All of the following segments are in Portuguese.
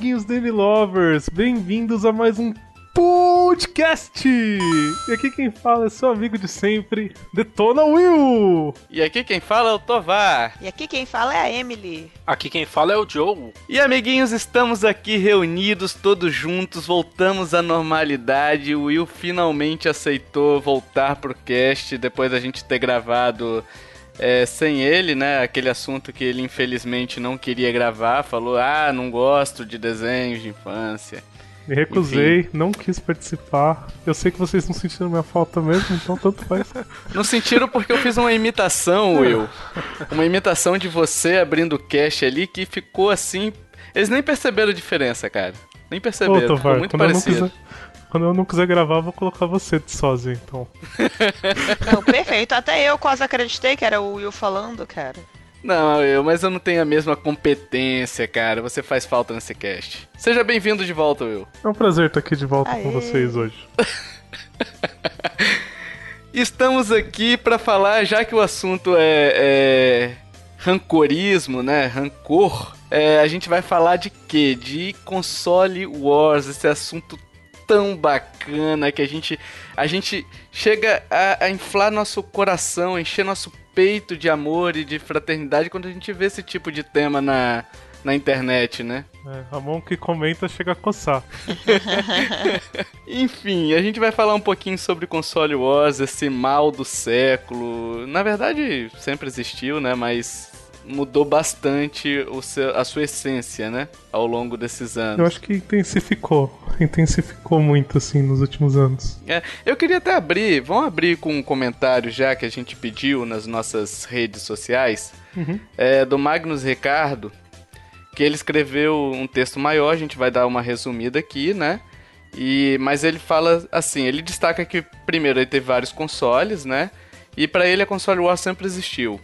Amiguinhos Danny Lovers! Bem-vindos a mais um podcast! E aqui quem fala é seu amigo de sempre, Detona Will! E aqui quem fala é o Tovar. E aqui quem fala é a Emily. Aqui quem fala é o Joe. E amiguinhos, estamos aqui reunidos, todos juntos, voltamos à normalidade. O Will finalmente aceitou voltar pro cast depois da gente ter gravado é, sem ele, né? Aquele assunto que ele infelizmente não queria gravar, falou: ah, não gosto de desenhos de infância. Me recusei, Enfim. não quis participar. Eu sei que vocês não sentiram minha falta mesmo, então tanto faz. Não sentiram porque eu fiz uma imitação, Will. Uma imitação de você abrindo o cache ali que ficou assim. Eles nem perceberam a diferença, cara. Nem perceberam. Ô, ficou muito parecido. Quiser, quando eu não quiser gravar, eu vou colocar você sozinho, então. Não, perfeito. Até eu quase acreditei que era o Will falando, cara. Não, eu, mas eu não tenho a mesma competência, cara. Você faz falta nesse cast. Seja bem-vindo de volta, Will. É um prazer estar aqui de volta Aê. com vocês hoje. Estamos aqui para falar, já que o assunto é, é rancorismo, né? Rancor. É, a gente vai falar de quê? De console wars, esse assunto tão bacana que a gente a gente chega a, a inflar nosso coração, encher nosso peito de amor e de fraternidade quando a gente vê esse tipo de tema na, na internet, né? É, a mão que comenta chega a coçar. Enfim, a gente vai falar um pouquinho sobre console wars, esse mal do século. Na verdade, sempre existiu, né? Mas mudou bastante o seu, a sua essência, né? Ao longo desses anos. Eu acho que intensificou. Intensificou muito, assim, nos últimos anos. É, eu queria até abrir, vamos abrir com um comentário já que a gente pediu nas nossas redes sociais, uhum. é, do Magnus Ricardo, que ele escreveu um texto maior, a gente vai dar uma resumida aqui, né? E, mas ele fala assim, ele destaca que primeiro ele teve vários consoles, né? E para ele a console war sempre existiu.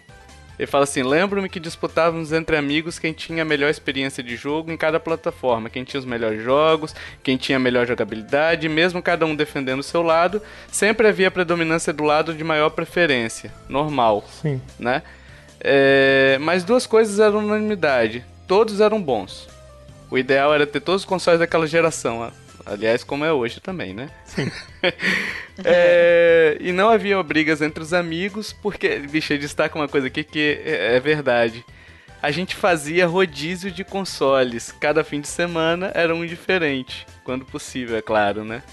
Ele fala assim: lembro-me que disputávamos entre amigos quem tinha a melhor experiência de jogo em cada plataforma, quem tinha os melhores jogos, quem tinha a melhor jogabilidade, mesmo cada um defendendo o seu lado, sempre havia predominância do lado de maior preferência, normal. Sim. Né? É, mas duas coisas eram unanimidade: todos eram bons. O ideal era ter todos os consoles daquela geração. Aliás, como é hoje também, né? Sim. é, e não havia brigas entre os amigos, porque, bicho, ele destaca uma coisa aqui que é, é verdade. A gente fazia rodízio de consoles. Cada fim de semana era um diferente. Quando possível, é claro, né?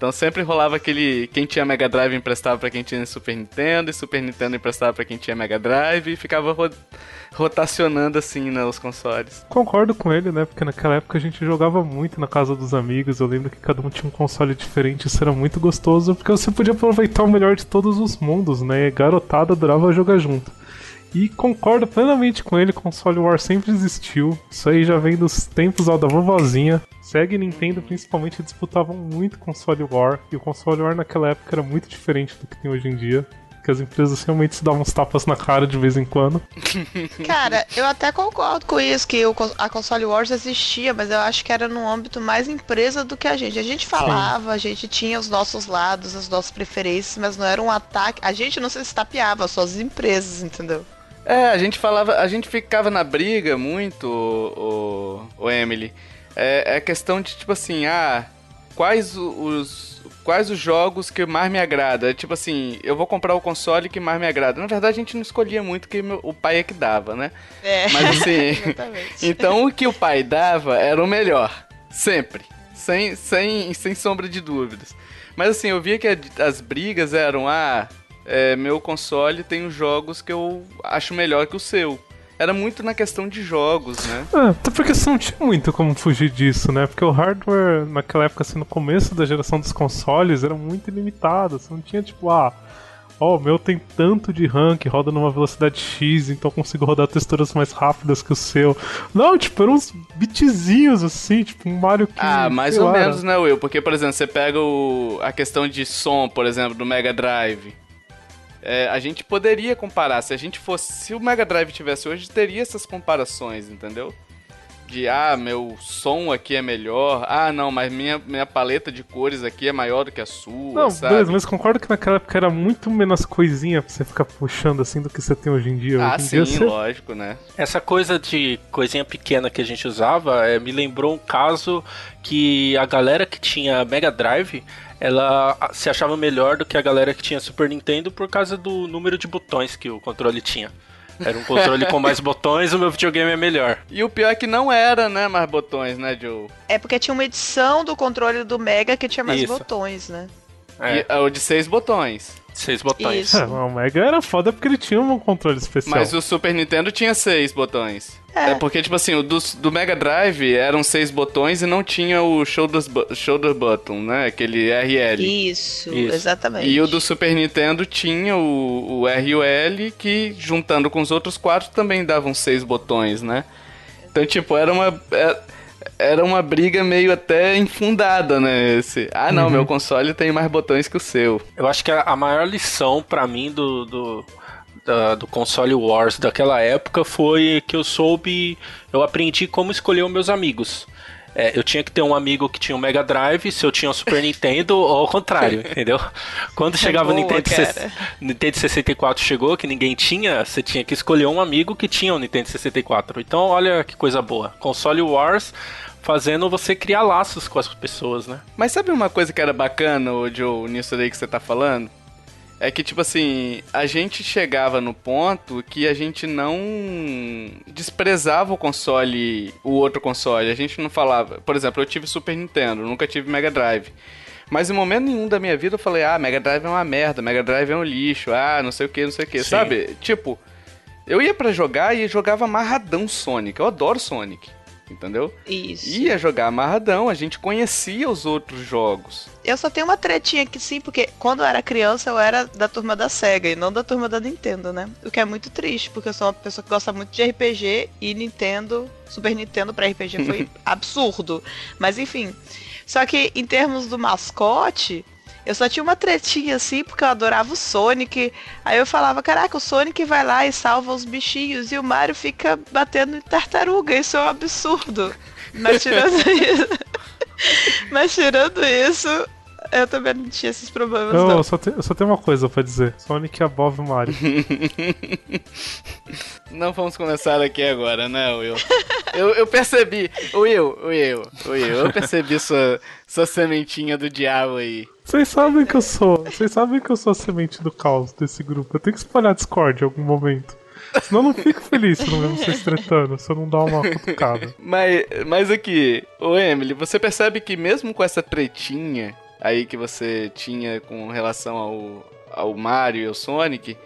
Então sempre rolava aquele. Quem tinha Mega Drive emprestava para quem tinha Super Nintendo, e Super Nintendo emprestava para quem tinha Mega Drive, e ficava ro rotacionando assim né, os consoles. Concordo com ele, né? Porque naquela época a gente jogava muito na casa dos amigos. Eu lembro que cada um tinha um console diferente, isso era muito gostoso, porque você podia aproveitar o melhor de todos os mundos, né? Garotada adorava jogar junto. E concordo plenamente com ele, console war sempre existiu. Isso aí já vem dos tempos ó, da vovozinha. Sega e Nintendo principalmente disputavam muito console war. E o console war naquela época era muito diferente do que tem hoje em dia. Que as empresas realmente se davam uns tapas na cara de vez em quando. Cara, eu até concordo com isso, que o, a console wars existia, mas eu acho que era no âmbito mais empresa do que a gente. A gente falava, Sim. a gente tinha os nossos lados, as nossas preferências, mas não era um ataque. A gente não se estapeava, só as empresas, entendeu? É, a gente falava, a gente ficava na briga muito, o, o, o Emily. É, é questão de tipo assim, ah, quais os quais os jogos que mais me agrada? Tipo assim, eu vou comprar o console que mais me agrada. Na verdade, a gente não escolhia muito que o pai é que dava, né? É. Mas assim, então o que o pai dava era o melhor, sempre, sem sem sem sombra de dúvidas. Mas assim, eu via que as brigas eram ah, é, meu console tem os jogos que eu acho melhor que o seu. Era muito na questão de jogos, né? É, até porque você não tinha muito como fugir disso, né? Porque o hardware, naquela época, assim, no começo da geração dos consoles, era muito ilimitado. Você não tinha, tipo, ah, ó, oh, o meu tem tanto de RAM que roda numa velocidade X, então consigo rodar texturas mais rápidas que o seu. Não, tipo, eram uns bitzinhos assim, tipo um Mario que. Ah, mais ou lá. menos, né, Will? Porque, por exemplo, você pega o, a questão de som, por exemplo, do Mega Drive. É, a gente poderia comparar. Se a gente fosse. Se o Mega Drive tivesse hoje, teria essas comparações, entendeu? de ah, meu som aqui é melhor. Ah, não, mas minha, minha paleta de cores aqui é maior do que a sua. Não, sabe? beleza, mas concordo que naquela época era muito menos coisinha pra você ficar puxando assim do que você tem hoje em dia. Ah, hoje em sim, dia você... lógico, né? Essa coisa de coisinha pequena que a gente usava é, me lembrou um caso que a galera que tinha Mega Drive ela se achava melhor do que a galera que tinha Super Nintendo por causa do número de botões que o controle tinha. Era um controle com mais botões, o meu videogame é melhor. E o pior é que não era, né, mais botões, né, Joe? É porque tinha uma edição do controle do Mega que tinha mais Isso. botões, né? É. E, o de seis botões. Seis botões. Isso. É, o Mega era foda porque ele tinha um controle especial. Mas o Super Nintendo tinha seis botões. É, é porque, tipo assim, o do, do, Mega Drive eram seis botões e não tinha o shoulder, shoulder button, né? Aquele RL. Isso, Isso, exatamente. E o do Super Nintendo tinha o, o R e o L, que juntando com os outros quatro também davam seis botões, né? Então, tipo, era uma. Era é, era uma briga meio até infundada, né? Esse, ah, não, uhum. meu console tem mais botões que o seu. Eu acho que a maior lição para mim do, do, da, do console Wars daquela época foi que eu soube, eu aprendi como escolher os meus amigos. É, eu tinha que ter um amigo que tinha um Mega Drive, se eu tinha um Super Nintendo, ou ao contrário, entendeu? Quando chegava o Nintendo, Nintendo 64 chegou, que ninguém tinha, você tinha que escolher um amigo que tinha um Nintendo 64. Então, olha que coisa boa. Console Wars fazendo você criar laços com as pessoas, né? Mas sabe uma coisa que era bacana, Joe, nisso daí que você tá falando? É que, tipo assim, a gente chegava no ponto que a gente não desprezava o console, o outro console. A gente não falava. Por exemplo, eu tive Super Nintendo, nunca tive Mega Drive. Mas em momento nenhum da minha vida eu falei, ah, Mega Drive é uma merda, Mega Drive é um lixo, ah, não sei o que, não sei o que, sabe? Tipo, eu ia para jogar e jogava amarradão Sonic. Eu adoro Sonic entendeu? Isso. Ia jogar amarradão, a gente conhecia os outros jogos. Eu só tenho uma tretinha aqui sim, porque quando eu era criança eu era da turma da SEGA e não da turma da Nintendo, né? O que é muito triste, porque eu sou uma pessoa que gosta muito de RPG e Nintendo, Super Nintendo para RPG foi absurdo. Mas enfim. Só que em termos do mascote, eu só tinha uma tretinha assim, porque eu adorava o Sonic. Aí eu falava, caraca, o Sonic vai lá e salva os bichinhos e o Mario fica batendo em tartaruga. Isso é um absurdo. Mas tirando isso. Mas tirando isso, eu também não tinha esses problemas. Não, não. Eu, só te, eu só tenho uma coisa pra dizer: Sonic above Mario. não vamos começar aqui agora, né, Will? Eu, eu percebi, Will, Will, Will, eu percebi sua, sua sementinha do diabo aí. Vocês sabem que eu sou. Vocês sabem que eu sou a semente do caos desse grupo. Eu tenho que espalhar Discord em algum momento. Senão eu não fico feliz se não vemos vocês tretando, se eu não dar uma cutucada. Mas, mas aqui, ô Emily, você percebe que mesmo com essa tretinha aí que você tinha com relação ao, ao Mario e ao Sonic,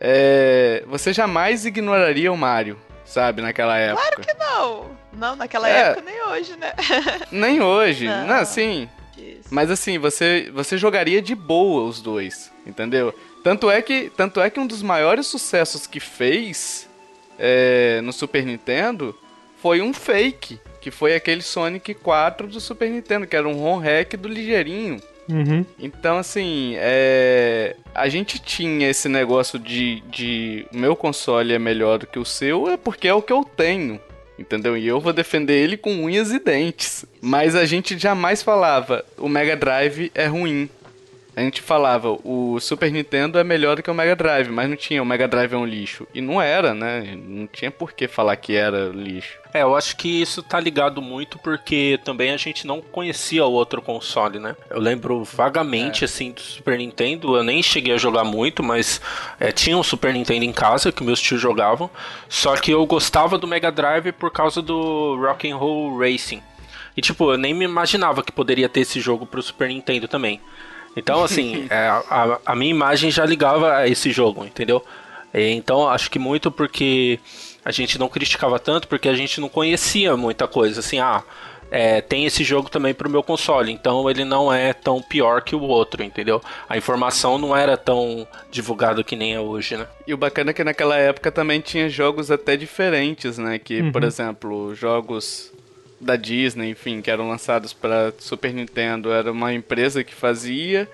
é, você jamais ignoraria o Mario, sabe, naquela época. Claro que não! Não, naquela é, época nem hoje, né? Nem hoje, não, não sim. Mas assim, você, você jogaria de boa os dois, entendeu? Tanto é que, tanto é que um dos maiores sucessos que fez é, no Super Nintendo foi um fake que foi aquele Sonic 4 do Super Nintendo, que era um ROM hack do ligeirinho. Uhum. Então, assim, é... a gente tinha esse negócio de, de meu console é melhor do que o seu, é porque é o que eu tenho. Entendeu? E eu vou defender ele com unhas e dentes. Mas a gente jamais falava, o Mega Drive é ruim a gente falava, o Super Nintendo é melhor do que o Mega Drive, mas não tinha, o Mega Drive é um lixo. E não era, né? Não tinha por que falar que era lixo. É, eu acho que isso tá ligado muito porque também a gente não conhecia o outro console, né? Eu lembro vagamente, é. assim, do Super Nintendo, eu nem cheguei a jogar muito, mas é, tinha um Super Nintendo em casa que meus tios jogavam, só que eu gostava do Mega Drive por causa do Rock and Roll Racing. E tipo, eu nem me imaginava que poderia ter esse jogo pro Super Nintendo também. Então, assim, é, a, a, minha imagem já ligava a esse jogo, entendeu? Então, acho que muito porque a gente não criticava tanto, porque a gente não conhecia muita coisa. Assim, ah, é, tem esse jogo também pro meu console, então ele não é tão pior que o outro, entendeu? A informação não era tão divulgada que nem é hoje, né? E o bacana é que naquela época também tinha jogos até diferentes, né? Que, uhum. por exemplo, jogos da Disney, enfim, que eram lançados para Super Nintendo, era uma empresa que fazia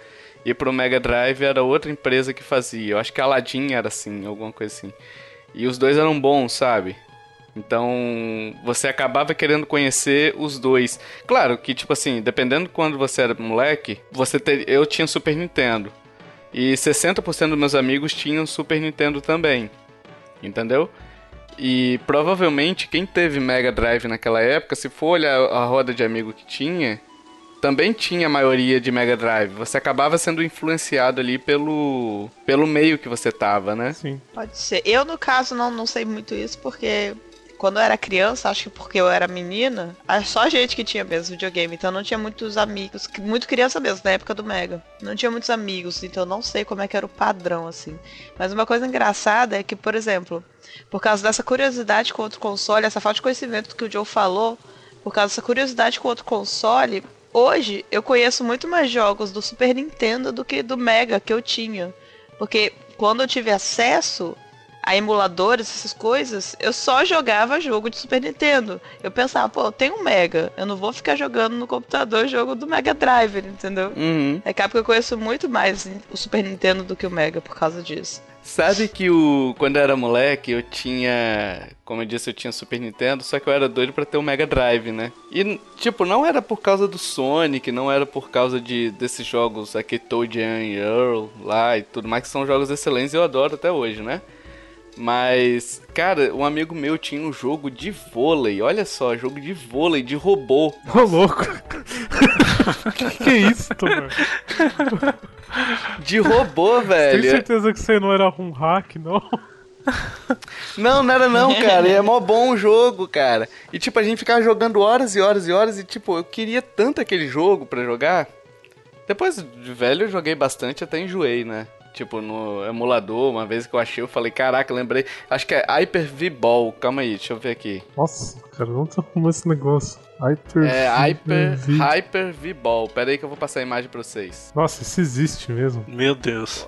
e para o Mega Drive era outra empresa que fazia. Eu acho que a Aladdin era assim, alguma coisa assim. E os dois eram bons, sabe? Então, você acabava querendo conhecer os dois. Claro que, tipo assim, dependendo de quando você era moleque, você ter... eu tinha Super Nintendo. E 60% dos meus amigos tinham Super Nintendo também. Entendeu? E provavelmente quem teve Mega Drive naquela época, se for olhar a roda de amigo que tinha, também tinha a maioria de Mega Drive. Você acabava sendo influenciado ali pelo, pelo meio que você tava, né? Sim. Pode ser. Eu, no caso, não, não sei muito isso, porque quando eu era criança, acho que porque eu era menina, só a gente que tinha mesmo videogame, então não tinha muitos amigos, muito criança mesmo, na época do Mega. Não tinha muitos amigos, então não sei como é que era o padrão, assim. Mas uma coisa engraçada é que, por exemplo, por causa dessa curiosidade com outro console, essa falta de conhecimento que o Joe falou, por causa dessa curiosidade com outro console, hoje eu conheço muito mais jogos do Super Nintendo do que do Mega que eu tinha. Porque quando eu tive acesso, a emuladores, essas coisas, eu só jogava jogo de Super Nintendo. Eu pensava, pô, tem um Mega, eu não vou ficar jogando no computador jogo do Mega Drive, entendeu? Uhum. É que eu conheço muito mais o Super Nintendo do que o Mega por causa disso. Sabe que o quando eu era moleque, eu tinha, como eu disse, eu tinha Super Nintendo, só que eu era doido para ter o Mega Drive, né? E tipo, não era por causa do Sonic, não era por causa de desses jogos aqui Toad and Earl lá e tudo mais que são jogos excelentes e eu adoro até hoje, né? Mas, cara, um amigo meu tinha um jogo de vôlei. Olha só, jogo de vôlei, de robô. Ô, louco. que, que é isso, mano? De robô, velho. Tem certeza que você não era um hack, não? Não, não era não, cara. E é mó bom o jogo, cara. E tipo, a gente ficava jogando horas e horas e horas. E tipo, eu queria tanto aquele jogo para jogar. Depois de velho eu joguei bastante, até enjoei, né? Tipo, no emulador, uma vez que eu achei, eu falei, caraca, lembrei. Acho que é Hyper V-Ball. Calma aí, deixa eu ver aqui. Nossa, cara, não tá com esse negócio. Hyper É Hyper, v... Hyper V-Ball. Pera aí que eu vou passar a imagem pra vocês. Nossa, isso existe mesmo. Meu Deus.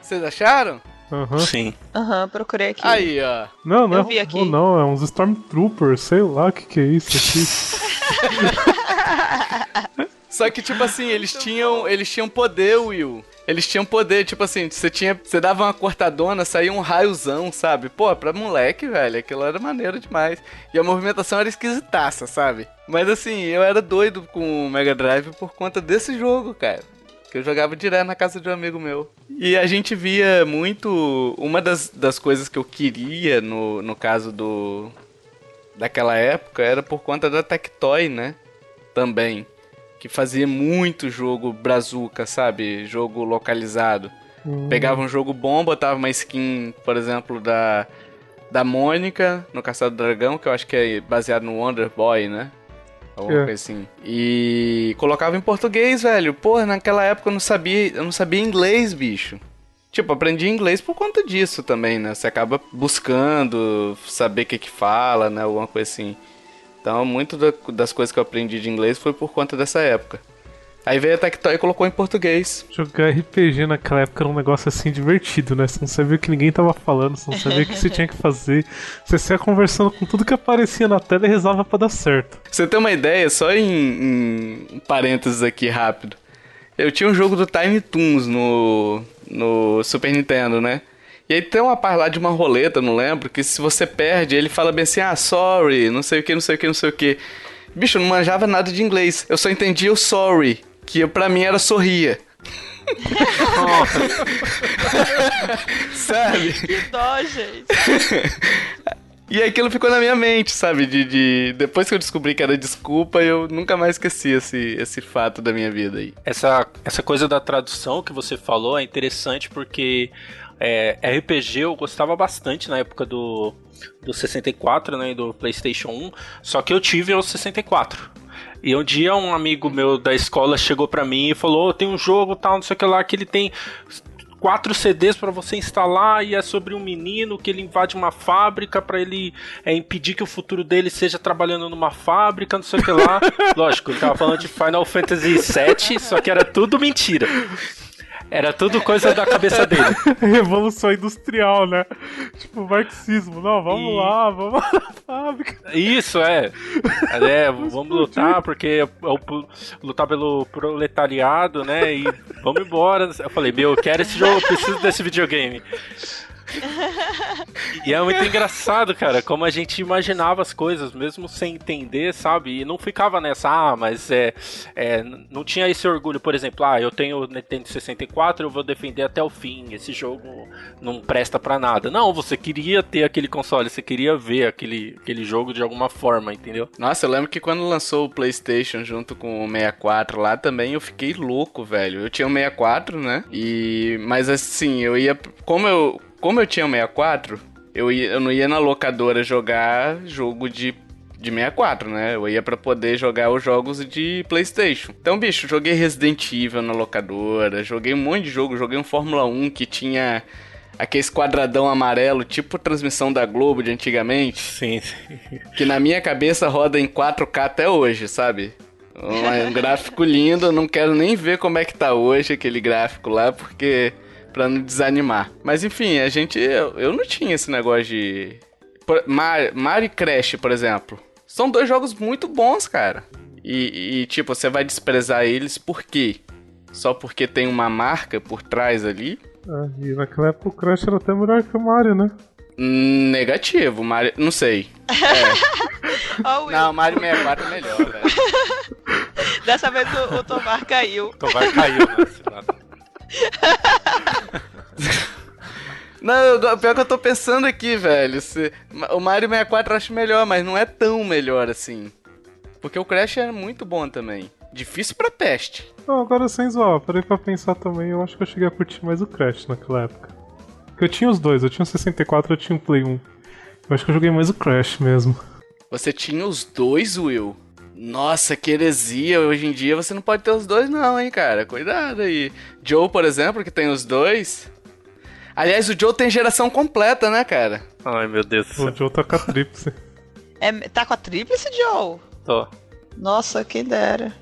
Vocês acharam? Uhum. Sim. Aham, uhum, procurei aqui. Aí, ó. Não, não eu é aqui. não, é uns Stormtroopers, sei lá o que, que é isso aqui. Só que, tipo assim, eles tinham, eles tinham poder, Will. Eles tinham poder, tipo assim, você tinha. Você dava uma cortadona, saía um raiozão, sabe? Pô, pra moleque, velho, aquilo era maneiro demais. E a movimentação era esquisitaça, sabe? Mas assim, eu era doido com o Mega Drive por conta desse jogo, cara. Que eu jogava direto na casa de um amigo meu. E a gente via muito. Uma das, das coisas que eu queria no, no caso do. Daquela época era por conta da Tectoy, né? Também que fazia muito jogo brazuca, sabe? Jogo localizado. Uhum. Pegava um jogo bom, botava uma skin, por exemplo, da da Mônica no Caçado do Dragão, que eu acho que é baseado no Wonder Boy, né? Alguma é. coisa assim. E colocava em português, velho. Porra, naquela época eu não sabia, eu não sabia inglês, bicho. Tipo, aprendi inglês por conta disso também, né? Você acaba buscando saber o que que fala, né? Alguma coisa assim. Então, muito das coisas que eu aprendi de inglês foi por conta dessa época. Aí veio a Tectoy e colocou em português. Jogar RPG naquela época era um negócio assim divertido, né? Você não sabia o que ninguém tava falando, você não sabia o que você tinha que fazer. Você ia conversando com tudo que aparecia na tela e rezava pra dar certo. Você tem uma ideia, só em, em parênteses aqui rápido. Eu tinha um jogo do Tiny Toons no, no Super Nintendo, né? E aí tem uma parte lá de uma roleta, não lembro, que se você perde, ele fala bem assim, ah, sorry, não sei o que, não sei o que, não sei o que. Bicho, eu não manjava nada de inglês. Eu só entendia o sorry, que pra mim era sorria. sabe? Que dó, gente. E aquilo ficou na minha mente, sabe? De, de, Depois que eu descobri que era desculpa, eu nunca mais esqueci esse, esse fato da minha vida aí. Essa, essa coisa da tradução que você falou é interessante porque é, RPG eu gostava bastante na época do, do 64, né, do PlayStation 1, só que eu tive o 64. E um dia um amigo meu da escola chegou para mim e falou: oh, tem um jogo tal, não sei o que lá, que ele tem quatro CDs para você instalar e é sobre um menino que ele invade uma fábrica para ele é, impedir que o futuro dele seja trabalhando numa fábrica, não sei o que lá. Lógico, ele tava falando de Final Fantasy VII, só que era tudo mentira. Era tudo coisa da cabeça dele. Revolução industrial, né? Tipo, marxismo. Não, vamos e... lá, vamos lá na fábrica. Isso, é. é vamos lutar, porque é o, lutar pelo proletariado, né? E vamos embora. Eu falei, meu, eu quero esse jogo, eu preciso desse videogame. E é muito engraçado, cara, como a gente imaginava as coisas, mesmo sem entender, sabe? E não ficava nessa, ah, mas é, é não tinha esse orgulho, por exemplo, ah, eu tenho Nintendo 64, eu vou defender até o fim, esse jogo não presta para nada. Não, você queria ter aquele console, você queria ver aquele, aquele jogo de alguma forma, entendeu? Nossa, eu lembro que quando lançou o PlayStation junto com o 64 lá também, eu fiquei louco, velho. Eu tinha o 64, né? E mas assim, eu ia como eu como eu tinha o 64, eu, ia, eu não ia na locadora jogar jogo de de 64, né? Eu ia para poder jogar os jogos de PlayStation. Então, bicho, joguei Resident Evil na locadora, joguei um monte de jogo, joguei um Fórmula 1 que tinha aquele quadradão amarelo, tipo transmissão da Globo de antigamente. Sim, sim. Que na minha cabeça roda em 4K até hoje, sabe? Um, um gráfico lindo, eu não quero nem ver como é que tá hoje aquele gráfico lá, porque. Pra não desanimar. Mas enfim, a gente. Eu, eu não tinha esse negócio de. Mario, Mario Crash, por exemplo. São dois jogos muito bons, cara. E, e, tipo, você vai desprezar eles por quê? Só porque tem uma marca por trás ali? É, e naquela época o Crash era até melhor que o Mario, né? Negativo, Mario. Não sei. É. oh, não, Mario 64 é melhor, velho. Dessa vez o, o Tomar caiu. O Tomar caiu, né? Não, pior que eu tô pensando aqui, velho. Se, o Mario 64 eu acho melhor, mas não é tão melhor assim. Porque o Crash é muito bom também. Difícil pra peste. Não, agora sem zoar, parei pra pensar também, eu acho que eu cheguei a curtir mais o Crash naquela época. Porque eu tinha os dois, eu tinha o 64 eu tinha o Play 1. Eu acho que eu joguei mais o Crash mesmo. Você tinha os dois, Will? Nossa, que heresia. Hoje em dia você não pode ter os dois, não, hein, cara. Cuidado aí. Joe, por exemplo, que tem os dois. Aliás, o Joe tem geração completa, né, cara? Ai, meu Deus do céu. O Joe tá com a tríplice. É, tá com a tríplice, Joe? Tô. Nossa, quem dera.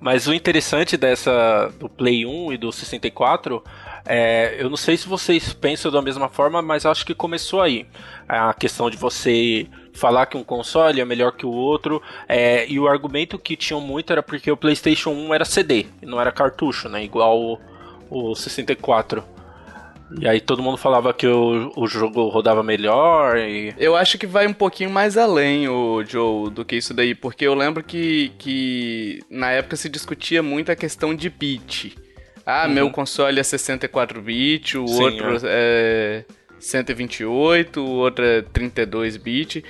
Mas o interessante dessa do Play 1 e do 64 é, eu não sei se vocês pensam da mesma forma, mas acho que começou aí. A questão de você falar que um console é melhor que o outro. É, e o argumento que tinham muito era porque o PlayStation 1 era CD, não era cartucho, né? Igual o, o 64. E aí todo mundo falava que o, o jogo rodava melhor e... Eu acho que vai um pouquinho mais além, o Joe, do que isso daí. Porque eu lembro que, que na época se discutia muito a questão de bit. Ah, uhum. meu console é 64 bits, o Sim, outro é. é 128, o outro é 32 bits.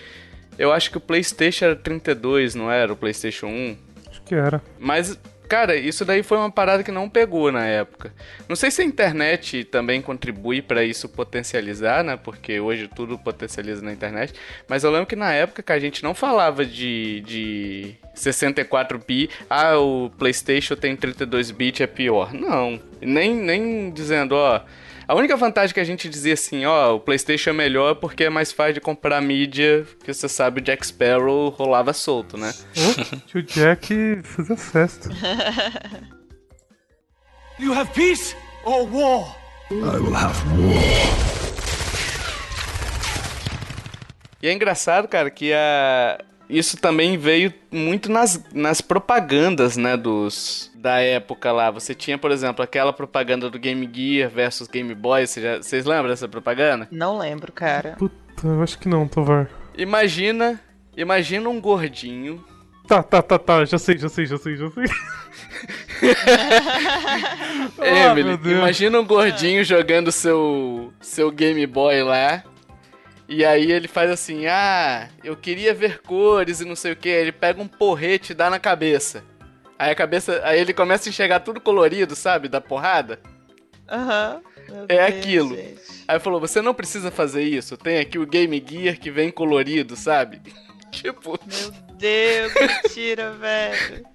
Eu acho que o PlayStation era 32, não era? O PlayStation 1? Acho que era. Mas Cara, isso daí foi uma parada que não pegou na época. Não sei se a internet também contribui para isso potencializar, né? Porque hoje tudo potencializa na internet. Mas eu lembro que na época que a gente não falava de, de 64 bit, ah, o PlayStation tem 32 bits é pior. Não. Nem, nem dizendo, ó. A única vantagem que a gente dizia assim, ó, o PlayStation é melhor porque é mais fácil de comprar mídia, que você sabe o Jack Sparrow rolava solto, né? o Jack fazia festa. You have peace or war? I will have war. E é engraçado, cara, que a isso também veio muito nas, nas propagandas, né, dos da época lá. Você tinha, por exemplo, aquela propaganda do Game Gear versus Game Boy. Vocês lembram dessa propaganda? Não lembro, cara. Puta, eu acho que não, Tovar. Imagina, imagina um gordinho. Tá, tá, tá, tá, já sei, já sei, já sei, já sei. Emily, oh, imagina um gordinho jogando seu seu Game Boy lá e aí ele faz assim: ah, eu queria ver cores e não sei o que. Ele pega um porrete e dá na cabeça. Aí a cabeça. Aí ele começa a enxergar tudo colorido, sabe? Da porrada. Aham. Uhum. É Deus, aquilo. Gente. Aí falou: você não precisa fazer isso. Tem aqui o Game Gear que vem colorido, sabe? tipo. Meu Deus, mentira, velho.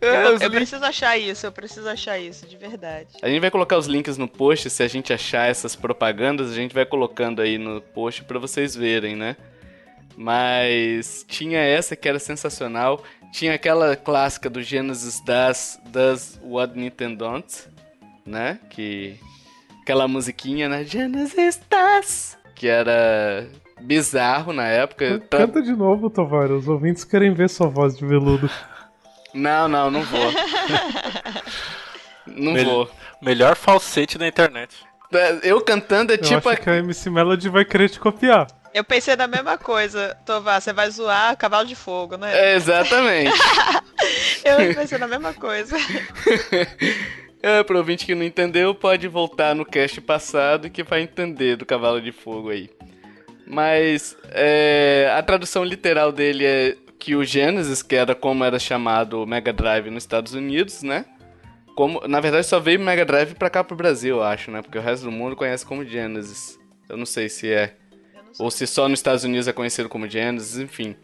É, eu, eu preciso achar isso, eu preciso achar isso, de verdade. A gente vai colocar os links no post, se a gente achar essas propagandas, a gente vai colocando aí no post para vocês verem, né? Mas tinha essa que era sensacional. Tinha aquela clássica do Genesis das, das What Nintendo Don't, né? Que. Aquela musiquinha, né? Genesis das. Que era bizarro na época. Canta de novo, Tovar. Os ouvintes querem ver sua voz de veludo. Não, não, não vou. não vou. Melhor falsete da internet. Eu cantando é Eu tipo. acho que a MC Melody vai querer te copiar. Eu pensei na mesma coisa, Tovar, você vai zoar cavalo de fogo, né? É, exatamente. Eu pensei na mesma coisa. É, pro ouvinte que não entendeu, pode voltar no cast passado que vai entender do Cavalo de Fogo aí. Mas é, a tradução literal dele é que o Genesis, que era como era chamado o Mega Drive nos Estados Unidos, né? Como, na verdade só veio o Mega Drive pra cá pro Brasil, eu acho, né? Porque o resto do mundo conhece como Genesis. Eu não sei se é. Ou se só nos Estados Unidos é conhecido como Genesis, enfim.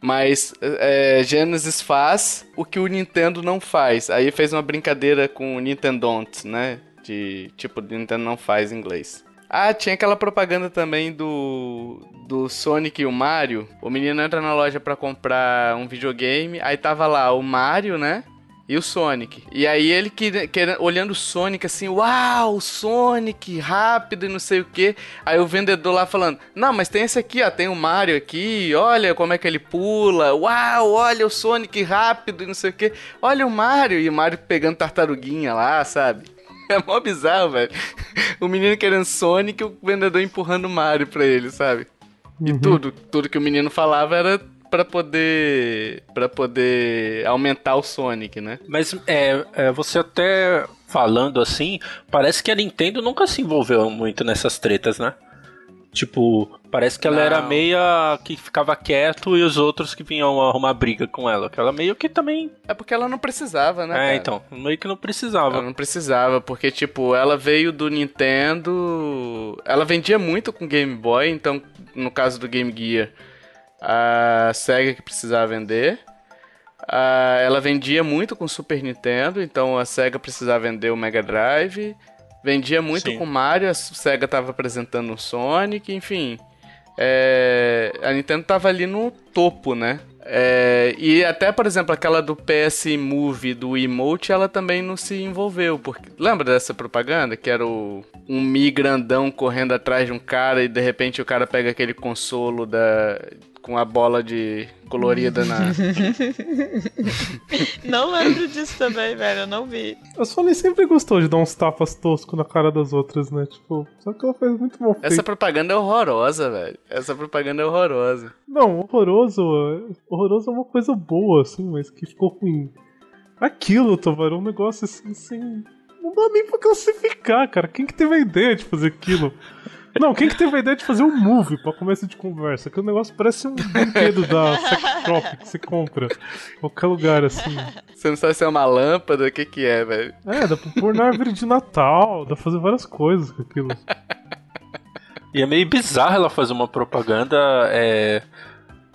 Mas é, Genesis faz o que o Nintendo não faz. Aí fez uma brincadeira com o Nintendon't, né? De tipo, Nintendo não faz em inglês. Ah, tinha aquela propaganda também do do Sonic e o Mario. O menino entra na loja para comprar um videogame, aí tava lá o Mario, né? E o Sonic. E aí ele que, que, olhando o Sonic assim, uau, Sonic, rápido e não sei o que. Aí o vendedor lá falando, não, mas tem esse aqui, ó, tem o Mario aqui, olha como é que ele pula. Uau, olha o Sonic rápido e não sei o que. Olha o Mario. E o Mario pegando tartaruguinha lá, sabe? É mó bizarro, velho. O menino querendo Sonic e o vendedor empurrando o Mario pra ele, sabe? E tudo, tudo que o menino falava era para poder para poder aumentar o Sonic, né? Mas é, é, você até falando assim, parece que a Nintendo nunca se envolveu muito nessas tretas, né? Tipo, parece que ela Não. era meia que ficava quieto e os outros que vinham arrumar briga com ela. Que ela meio que também. É porque ela não precisava, né? é, cara? então, meio que não precisava. Ela não precisava, porque, tipo, ela veio do Nintendo. Ela vendia muito com Game Boy, então, no caso do Game Gear, a Sega que precisava vender. Ah, ela vendia muito com Super Nintendo, então a Sega precisava vender o Mega Drive. Vendia muito Sim. com Mario, a Sega tava apresentando o Sonic, enfim. É, a Nintendo tava ali no topo, né? É, e até, por exemplo, aquela do PS Move do Emote, ela também não se envolveu. Porque, lembra dessa propaganda? Que era o, um Mi grandão correndo atrás de um cara e de repente o cara pega aquele consolo da, com a bola de colorida na. Não lembro disso também, velho. Eu não vi. A Sony sempre gostou de dar uns tapas toscos na cara das outras, né? Tipo, só que ela faz muito mal feito. Essa propaganda é horrorosa, velho. Essa propaganda é horrorosa. Não, horroroso. Horroroso é uma coisa boa, assim, mas que ficou ruim. Aquilo, Tovar, é um negócio assim, sem. Não dá nem pra classificar, cara. Quem que teve a ideia de fazer aquilo? Não, quem que teve a ideia de fazer um move pra começo de conversa? Que o negócio parece um brinquedo da Sex Shop que você compra em qualquer lugar, assim. Você não sabe se é uma lâmpada, o que que é, velho. É, dá pra pôr na árvore de Natal, dá pra fazer várias coisas com aquilo. E é meio bizarro ela fazer uma propaganda é,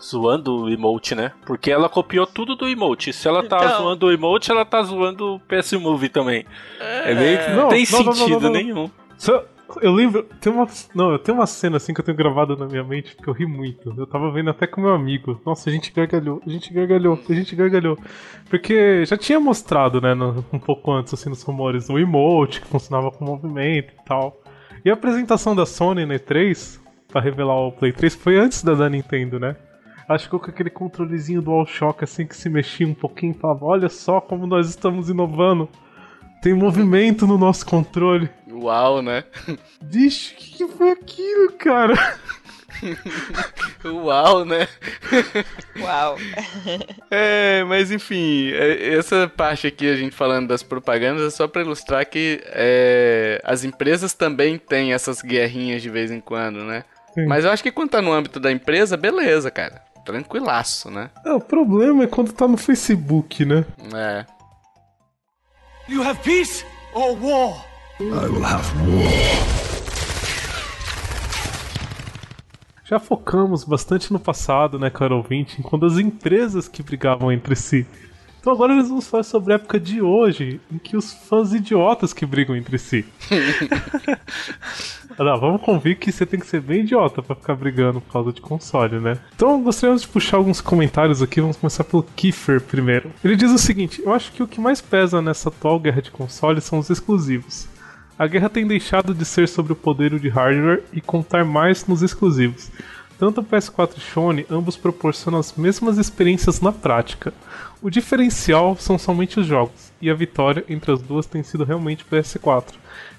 zoando o emote, né? Porque ela copiou tudo do emote. Se ela tá Então. zoando o emote, ela tá zoando o PS Move também. É, meio que não, Não, tem não, sentido não, não. nenhum. Só- eu lembro, tem uma, não, eu tenho uma cena assim que eu tenho gravada na minha mente que eu ri muito. Eu tava vendo até com meu amigo. Nossa, a gente gargalhou, a gente gargalhou, a gente gargalhou. Porque já tinha mostrado, né, no- um pouco antes, assim, nos rumores, o emote que funcionava com movimento e tal. E a apresentação da Sony na E3, pra revelar o Play 3, foi antes da da Nintendo, né? Acho que com aquele controlezinho DualShock assim que se mexia um pouquinho e falava: Olha só como nós estamos inovando. Tem movimento no nosso controle. Uau, né? Bicho, o que, que foi aquilo, cara? Uau, né? Uau. É, mas enfim, é, essa parte aqui a gente falando das propagandas é só pra ilustrar que é, as empresas também têm essas guerrinhas de vez em quando, né? Sim. Mas eu acho que quando tá no âmbito da empresa, beleza, cara. Tranquilaço, né? É, o problema é quando tá no Facebook, né? É. You have peace or war? I will have war. Já focamos bastante no passado, né, caro ouvinte, em quando as empresas que brigavam entre si. Então agora nós vamos falar sobre a época de hoje, em que os fãs idiotas que brigam entre si. Não, vamos convir que você tem que ser bem idiota pra ficar brigando por causa de console, né? Então gostaríamos de puxar alguns comentários aqui, vamos começar pelo Kiefer primeiro. Ele diz o seguinte: Eu acho que o que mais pesa nessa atual guerra de consoles são os exclusivos. A guerra tem deixado de ser sobre o poder de hardware e contar mais nos exclusivos. Tanto o PS4 e Sony, ambos proporcionam as mesmas experiências na prática. O diferencial são somente os jogos, e a vitória entre as duas tem sido realmente PS4.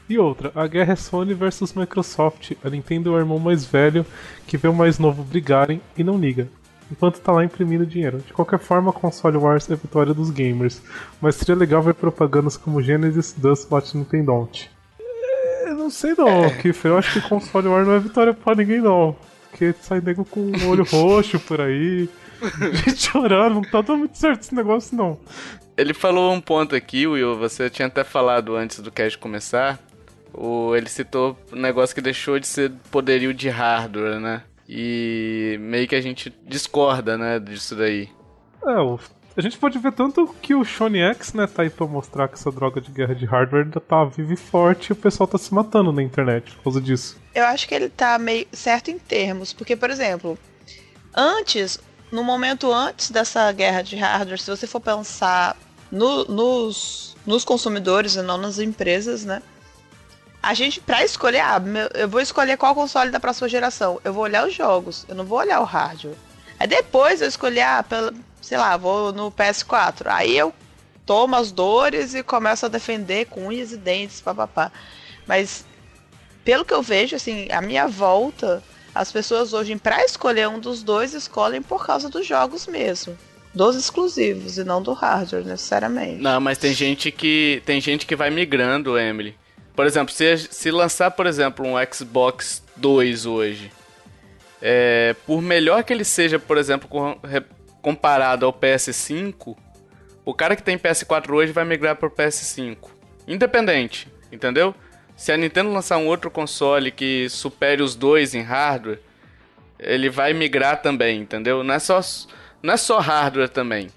E outra, a guerra é Sony versus Microsoft. A Nintendo é o irmão mais velho que vê o mais novo brigarem e não liga. Enquanto tá lá imprimindo dinheiro. De qualquer forma, console Wars é a vitória dos gamers. Mas seria legal ver propagandas como Genesis, Dust, What Nintendo não sei não, é. Kiffer. Eu acho que console Wars não é vitória pra ninguém não. Porque sai nego com o olho roxo por aí. Gente chorando, não tá dando muito certo esse negócio não. Ele falou um ponto aqui, Will, você tinha até falado antes do cast começar. O, ele citou um negócio que deixou de ser poderio de hardware, né? E meio que a gente discorda, né, disso daí. É, o a gente pode ver tanto que o Shone X, né, tá aí pra mostrar que essa droga de guerra de hardware ainda tá viva e forte e o pessoal tá se matando na internet por causa disso. Eu acho que ele tá meio certo em termos, porque, por exemplo, antes, no momento antes dessa guerra de hardware, se você for pensar no, nos, nos consumidores e não nas empresas, né? A gente, pra escolher, ah, eu vou escolher qual console da próxima geração. Eu vou olhar os jogos, eu não vou olhar o hardware. Aí depois eu escolher, ah, pela, sei lá, vou no PS4. Aí eu tomo as dores e começo a defender com unhas e dentes, papapá. Mas pelo que eu vejo, assim, a minha volta, as pessoas hoje, para escolher um dos dois, escolhem por causa dos jogos mesmo. Dos exclusivos e não do hardware, necessariamente. Não, mas tem gente que. Tem gente que vai migrando, Emily. Por exemplo, se, se lançar, por exemplo, um Xbox 2 hoje. É, por melhor que ele seja, por exemplo, com, comparado ao PS5, o cara que tem PS4 hoje vai migrar para o PS5. Independente, entendeu? Se a Nintendo lançar um outro console que supere os dois em hardware, ele vai migrar também, entendeu? Não é só, não é só hardware também.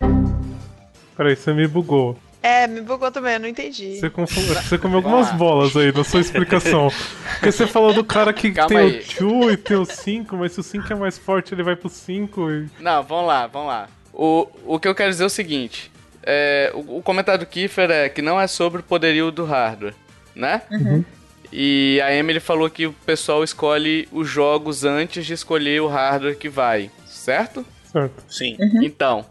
Peraí, você me bugou. É, me bugou também, eu não entendi. Você, você comeu algumas bolas aí na sua explicação. Porque você falou do cara que Calma tem aí. o 2 e tem o 5, mas se o 5 é mais forte, ele vai pro 5 e... Não, vamos lá, vamos lá. O, o que eu quero dizer é o seguinte. É, o, o comentário do Kiefer é que não é sobre o poderio do hardware, né? Uhum. E a Emily falou que o pessoal escolhe os jogos antes de escolher o hardware que vai, certo? Certo. Sim. Uhum. Então,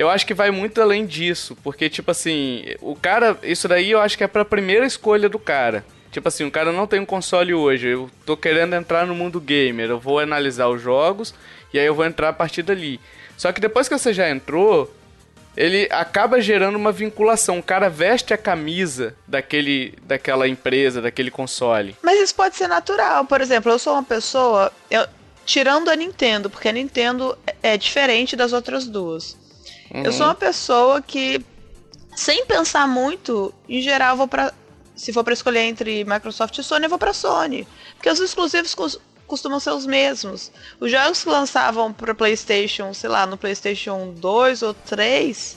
eu acho que vai muito além disso, porque, tipo assim, o cara. Isso daí eu acho que é pra primeira escolha do cara. Tipo assim, o cara não tem um console hoje, eu tô querendo entrar no mundo gamer, eu vou analisar os jogos e aí eu vou entrar a partir dali. Só que depois que você já entrou, ele acaba gerando uma vinculação. O cara veste a camisa daquele, daquela empresa, daquele console. Mas isso pode ser natural. Por exemplo, eu sou uma pessoa. Eu, tirando a Nintendo, porque a Nintendo é diferente das outras duas. Uhum. Eu sou uma pessoa que, sem pensar muito, em geral, vou pra. Se for para escolher entre Microsoft e Sony, eu vou para Sony. Porque os exclusivos costumam ser os mesmos. Os jogos que lançavam para PlayStation, sei lá, no PlayStation 2 ou 3,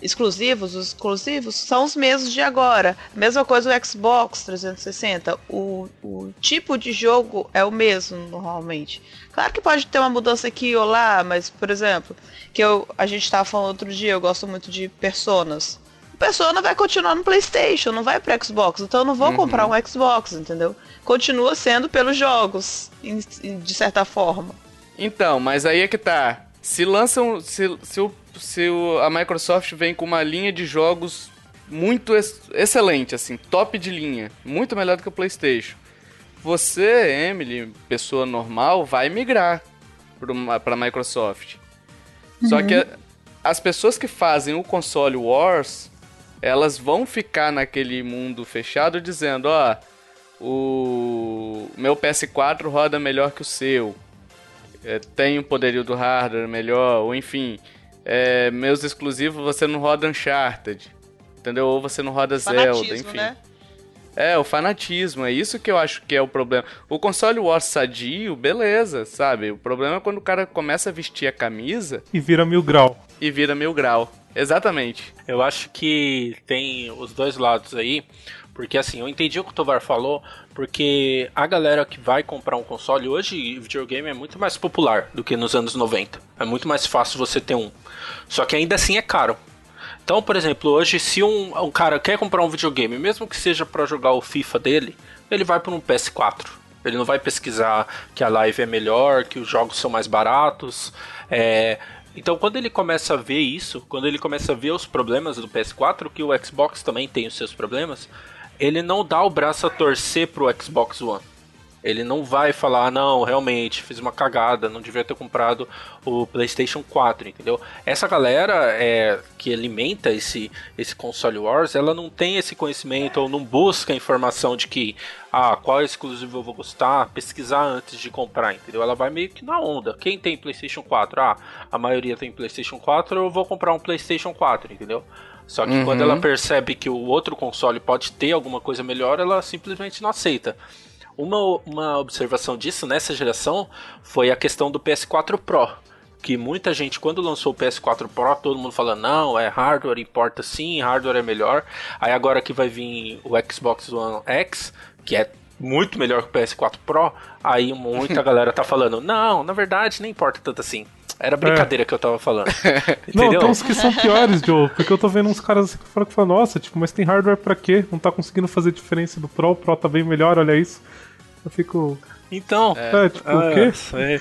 exclusivos, os exclusivos, são os mesmos de agora. Mesma coisa o Xbox 360. O, o tipo de jogo é o mesmo normalmente. Claro que pode ter uma mudança aqui ou lá, mas, por exemplo, que eu, a gente estava falando outro dia, eu gosto muito de personas. O Persona vai continuar no PlayStation, não vai para Xbox, então eu não vou uhum. comprar um Xbox, entendeu? Continua sendo pelos jogos, de certa forma. Então, mas aí é que tá. Se lançam. Se, se, o, se o, a Microsoft vem com uma linha de jogos muito ex excelente, assim, top de linha, muito melhor do que o PlayStation você, Emily, pessoa normal, vai migrar para a Microsoft. Uhum. Só que as pessoas que fazem o console Wars, elas vão ficar naquele mundo fechado dizendo, ó, o meu PS4 roda melhor que o seu. É, tem o poderio do hardware melhor, ou enfim, é, meus exclusivos você não roda Uncharted, entendeu? Ou você não roda Zelda, enfim. Né? É, o fanatismo, é isso que eu acho que é o problema. O console Wars sadio, beleza, sabe? O problema é quando o cara começa a vestir a camisa. E vira mil grau. E vira mil grau. Exatamente. Eu acho que tem os dois lados aí. Porque assim, eu entendi o que o Tovar falou, porque a galera que vai comprar um console hoje, videogame é muito mais popular do que nos anos 90. É muito mais fácil você ter um. Só que ainda assim é caro. Então, por exemplo, hoje, se um, um cara quer comprar um videogame, mesmo que seja para jogar o FIFA dele, ele vai para um PS4. Ele não vai pesquisar que a live é melhor, que os jogos são mais baratos. É, então, quando ele começa a ver isso, quando ele começa a ver os problemas do PS4, que o Xbox também tem os seus problemas, ele não dá o braço a torcer pro Xbox One. Ele não vai falar, ah, não, realmente, fiz uma cagada, não devia ter comprado o PlayStation 4, entendeu? Essa galera é, que alimenta esse, esse console wars, ela não tem esse conhecimento ou não busca informação de que, ah, qual exclusivo eu vou gostar, pesquisar antes de comprar, entendeu? Ela vai meio que na onda. Quem tem PlayStation 4? Ah, a maioria tem PlayStation 4, eu vou comprar um PlayStation 4, entendeu? Só que uhum. quando ela percebe que o outro console pode ter alguma coisa melhor, ela simplesmente não aceita. Uma, uma observação disso nessa geração foi a questão do PS4 Pro. Que muita gente, quando lançou o PS4 Pro, todo mundo fala: não, é hardware, importa sim, hardware é melhor. Aí agora que vai vir o Xbox One X, que é muito melhor que o PS4 Pro, aí muita galera tá falando: não, na verdade, nem importa tanto assim. Era brincadeira é. que eu tava falando. não, tem uns que são piores, Joe. Porque eu tô vendo uns caras assim que falam que falam, nossa, tipo, mas tem hardware pra quê? Não tá conseguindo fazer diferença do Pro, o Pro tá bem melhor, olha isso. Eu fico. Então. É, é tipo, o quê? É.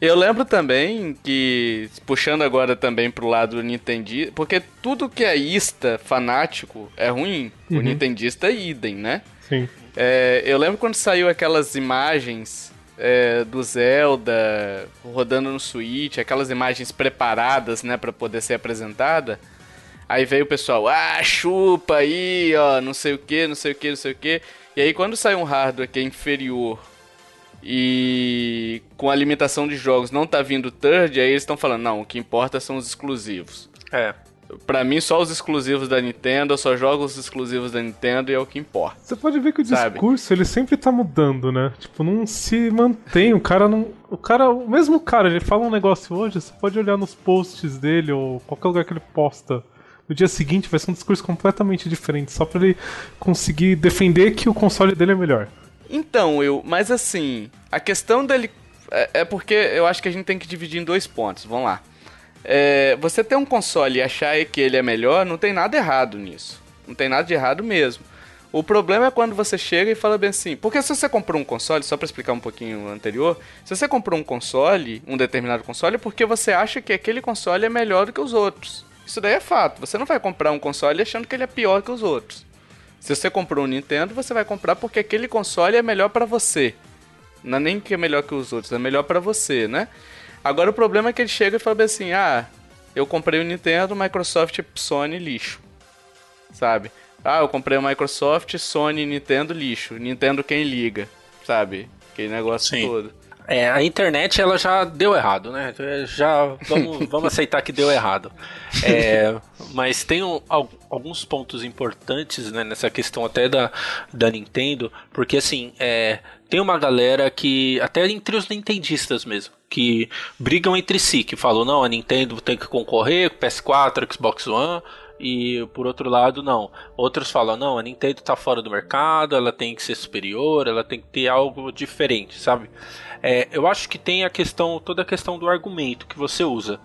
Eu lembro também que, puxando agora também pro lado do Nintendo, porque tudo que é ista fanático é ruim. Uhum. O Nintendista é idem, né? Sim. É, eu lembro quando saiu aquelas imagens é, do Zelda rodando no Switch, aquelas imagens preparadas, né, para poder ser apresentada. Aí veio o pessoal, ah, chupa aí, ó, não sei o que, não sei o que, não sei o que. E aí quando sai um hardware que é inferior e com a limitação de jogos não tá vindo third, aí eles estão falando, não, o que importa são os exclusivos. É. Pra mim, só os exclusivos da Nintendo, eu só jogo os exclusivos da Nintendo e é o que importa. Você pode ver que o sabe? discurso, ele sempre tá mudando, né? Tipo, não se mantém, o cara não... O cara, o mesmo cara, ele fala um negócio hoje, você pode olhar nos posts dele ou qualquer lugar que ele posta no dia seguinte vai ser um discurso completamente diferente, só para ele conseguir defender que o console dele é melhor. Então, eu, mas assim, a questão dele é, é porque eu acho que a gente tem que dividir em dois pontos. Vamos lá. É, você ter um console e achar que ele é melhor, não tem nada errado nisso. Não tem nada de errado mesmo. O problema é quando você chega e fala bem assim. Porque se você comprou um console, só para explicar um pouquinho anterior, se você comprou um console, um determinado console, é porque você acha que aquele console é melhor do que os outros. Isso daí é fato. Você não vai comprar um console achando que ele é pior que os outros. Se você comprou um Nintendo, você vai comprar porque aquele console é melhor para você. Não é nem que é melhor que os outros, é melhor para você, né? Agora o problema é que ele chega e fala assim: "Ah, eu comprei o Nintendo, Microsoft, Sony, lixo". Sabe? Ah, eu comprei o Microsoft, Sony, Nintendo, lixo. Nintendo quem liga, sabe? Aquele negócio Sim. todo. É, a internet ela já deu errado, né? Já vamos, vamos aceitar que deu errado. É, mas tem um, alguns pontos importantes né, nessa questão até da, da Nintendo, porque assim, é, tem uma galera que, até entre os nintendistas mesmo, que brigam entre si, que falam, não, a Nintendo tem que concorrer com PS4, Xbox One, e por outro lado, não. Outros falam, não, a Nintendo tá fora do mercado, ela tem que ser superior, ela tem que ter algo diferente, sabe? É, eu acho que tem a questão, toda a questão do argumento que você usa.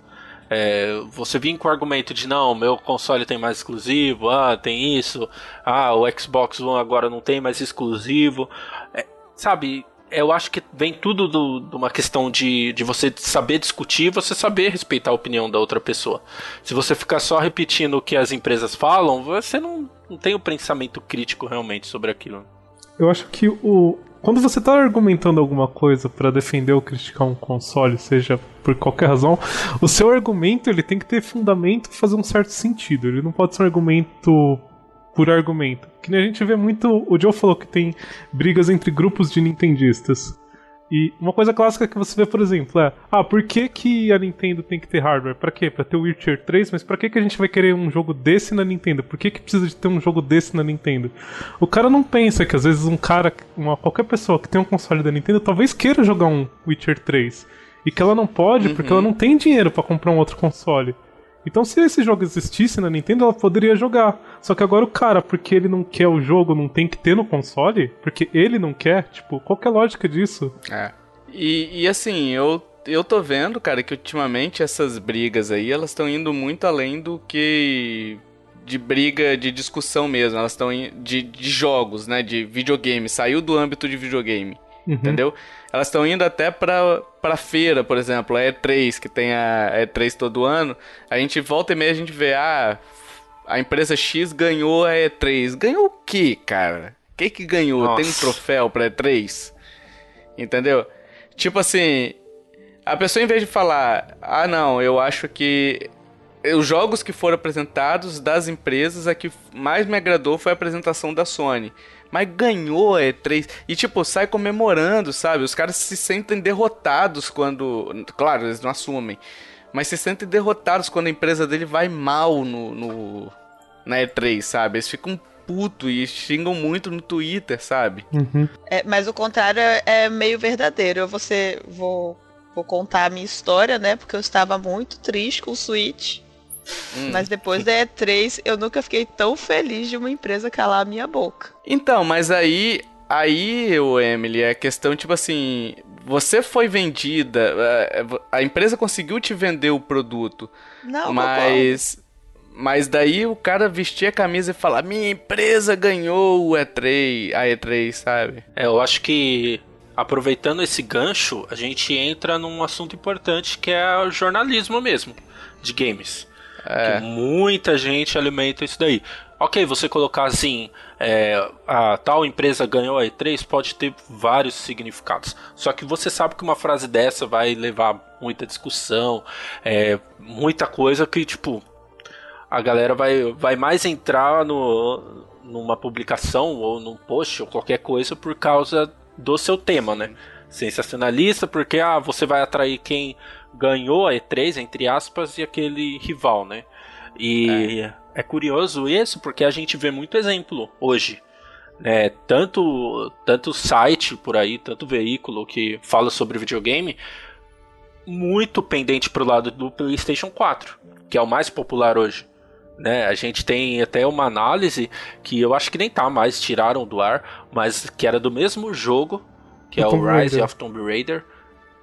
É, você vir com o argumento de não, meu console tem mais exclusivo, ah, tem isso, ah, o Xbox One agora não tem mais exclusivo. É, sabe, eu acho que vem tudo de uma questão de, de você saber discutir você saber respeitar a opinião da outra pessoa. Se você ficar só repetindo o que as empresas falam, você não, não tem o um pensamento crítico realmente sobre aquilo. Eu acho que o, quando você está argumentando alguma coisa para defender ou criticar um console, seja por qualquer razão, o seu argumento ele tem que ter fundamento e fazer um certo sentido. Ele não pode ser um argumento por argumento. Que nem a gente vê muito. O Joe falou que tem brigas entre grupos de nintendistas. E uma coisa clássica que você vê, por exemplo, é: ah, por que, que a Nintendo tem que ter hardware? Pra quê? Pra ter o Witcher 3? Mas pra que, que a gente vai querer um jogo desse na Nintendo? Por que, que precisa de ter um jogo desse na Nintendo? O cara não pensa que às vezes um cara, uma, qualquer pessoa que tem um console da Nintendo, talvez queira jogar um Witcher 3. E que ela não pode uhum. porque ela não tem dinheiro para comprar um outro console. Então, se esse jogo existisse na Nintendo, ela poderia jogar. Só que agora o cara, porque ele não quer o jogo, não tem que ter no console, porque ele não quer, tipo, qual que é a lógica disso? É. E, e assim, eu, eu tô vendo, cara, que ultimamente essas brigas aí, elas estão indo muito além do que de briga, de discussão mesmo. Elas estão de, de jogos, né? De videogame. Saiu do âmbito de videogame. Uhum. Entendeu? Elas estão indo até pra, pra feira, por exemplo, a E3, que tem a E3 todo ano. A gente volta e meia a gente vê, ah, a empresa X ganhou a E3. Ganhou o que, cara? O que que ganhou? Nossa. Tem um troféu pra E3? Entendeu? Tipo assim, a pessoa em vez de falar, ah não, eu acho que os jogos que foram apresentados das empresas, a que mais me agradou foi a apresentação da Sony. Mas ganhou a E3 e tipo, sai comemorando, sabe? Os caras se sentem derrotados quando. Claro, eles não assumem. Mas se sentem derrotados quando a empresa dele vai mal no, no na E3, sabe? Eles ficam puto e xingam muito no Twitter, sabe? Uhum. É, mas o contrário é meio verdadeiro. Eu vou, ser, vou, vou contar a minha história, né? Porque eu estava muito triste com o Switch. Hum. Mas depois da E3, eu nunca fiquei tão feliz de uma empresa calar a minha boca. Então, mas aí, aí, o Emily, é questão tipo assim, você foi vendida, é, a empresa conseguiu te vender o produto. Não, mas mas daí o cara vestia a camisa e falar: "Minha empresa ganhou o E3, a E3", sabe? É, eu acho que aproveitando esse gancho, a gente entra num assunto importante que é o jornalismo mesmo de games. É. Muita gente alimenta isso daí. Ok, você colocar assim, é, a tal empresa ganhou a E3 pode ter vários significados. Só que você sabe que uma frase dessa vai levar muita discussão, é, muita coisa que, tipo, a galera vai, vai mais entrar no, numa publicação ou num post ou qualquer coisa por causa do seu tema, né? Sensacionalista, porque ah, você vai atrair quem ganhou a E3, entre aspas, e aquele rival, né? E é. é curioso isso porque a gente vê muito exemplo hoje. É, tanto, tanto site por aí, tanto veículo que fala sobre videogame, muito pendente pro lado do PlayStation 4, que é o mais popular hoje. Né? A gente tem até uma análise que eu acho que nem tá mais, tiraram do ar, mas que era do mesmo jogo, que é o Rise of Tomb Raider.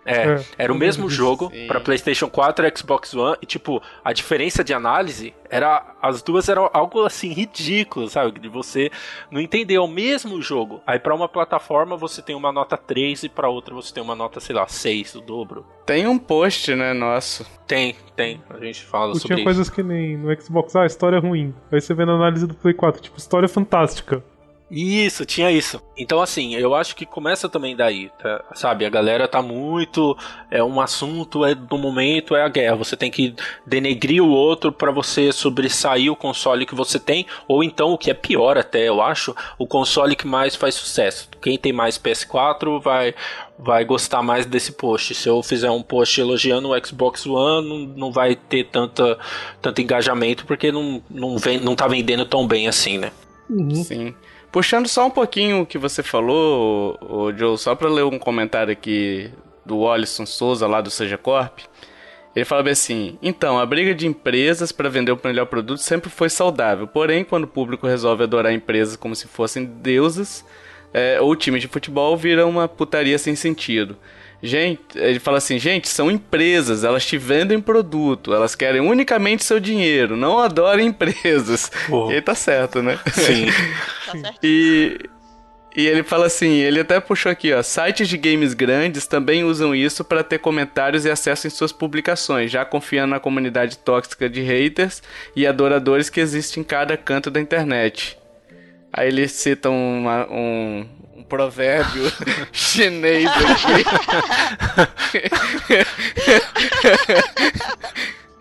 É, é, era o mesmo jogo para PlayStation 4 e Xbox One e tipo, a diferença de análise era as duas eram algo assim ridículo, sabe? De você não entender é o mesmo jogo. Aí para uma plataforma você tem uma nota 3 e para outra você tem uma nota, sei lá, 6, o dobro. Tem um post, né, nosso. Tem, tem. A gente fala sobre Tinha coisas que nem no Xbox, ah, história ruim. Aí você vê na análise do Play 4, tipo, história fantástica. Isso, tinha isso. Então, assim, eu acho que começa também daí, tá? sabe? A galera tá muito. É um assunto é do momento, é a guerra. Você tem que denegrir o outro para você sobressair o console que você tem, ou então, o que é pior até, eu acho, o console que mais faz sucesso. Quem tem mais PS4 vai vai gostar mais desse post. Se eu fizer um post elogiando o Xbox One, não, não vai ter tanta, tanto engajamento porque não, não, vem, não tá vendendo tão bem assim, né? Uhum. Sim. Puxando só um pouquinho o que você falou, o Joe, só para ler um comentário aqui do Wallison Souza lá do Seja Corp. Ele fala bem assim: então, a briga de empresas para vender o melhor produto sempre foi saudável, porém, quando o público resolve adorar empresas como se fossem deusas, é, ou time de futebol vira uma putaria sem sentido. Gente, ele fala assim, gente, são empresas, elas te vendem produto, elas querem unicamente seu dinheiro, não adorem empresas. Oh. E ele tá certo, né? Sim. Tá e, e ele fala assim, ele até puxou aqui, ó, sites de games grandes também usam isso para ter comentários e acesso em suas publicações, já confiando na comunidade tóxica de haters e adoradores que existe em cada canto da internet. Aí ele cita uma, um, provérbio chinês aqui.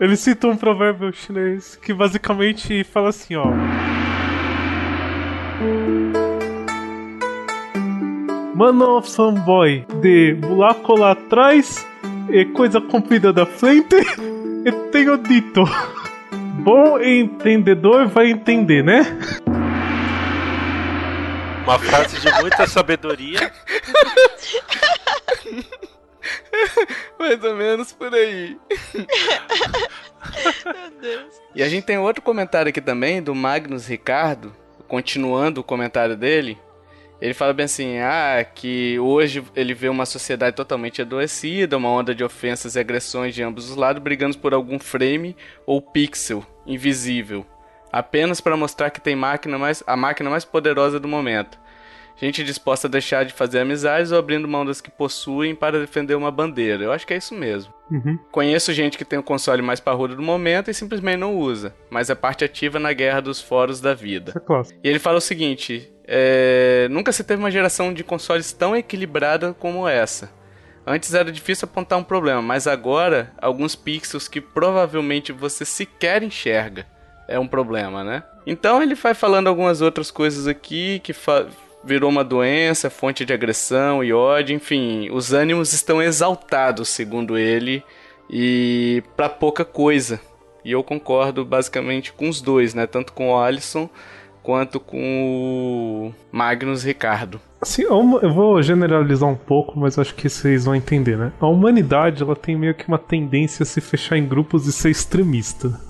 Ele cita um provérbio chinês que basicamente fala assim, ó. Mano fanboy de buraco lá atrás e coisa comprida da frente, e tenho dito. Bom entendedor vai entender, né? Uma frase de muita sabedoria. Mais ou menos por aí. Meu Deus. E a gente tem outro comentário aqui também do Magnus Ricardo, continuando o comentário dele. Ele fala bem assim: ah, que hoje ele vê uma sociedade totalmente adoecida, uma onda de ofensas e agressões de ambos os lados, brigando por algum frame ou pixel invisível apenas para mostrar que tem máquina mais, a máquina mais poderosa do momento. Gente disposta a deixar de fazer amizades ou abrindo mão das que possuem para defender uma bandeira. Eu acho que é isso mesmo. Uhum. Conheço gente que tem o console mais parrudo do momento e simplesmente não usa, mas é parte ativa na guerra dos fóruns da vida. É. E ele fala o seguinte: é, nunca se teve uma geração de consoles tão equilibrada como essa. Antes era difícil apontar um problema, mas agora alguns pixels que provavelmente você sequer enxerga é um problema, né? Então ele vai falando algumas outras coisas aqui que virou uma doença, fonte de agressão e ódio, enfim, os ânimos estão exaltados, segundo ele, e para pouca coisa. E eu concordo basicamente com os dois, né? Tanto com o Alisson quanto com o Magnus Ricardo. Assim, eu vou generalizar um pouco, mas acho que vocês vão entender, né? A humanidade ela tem meio que uma tendência a se fechar em grupos e ser extremista.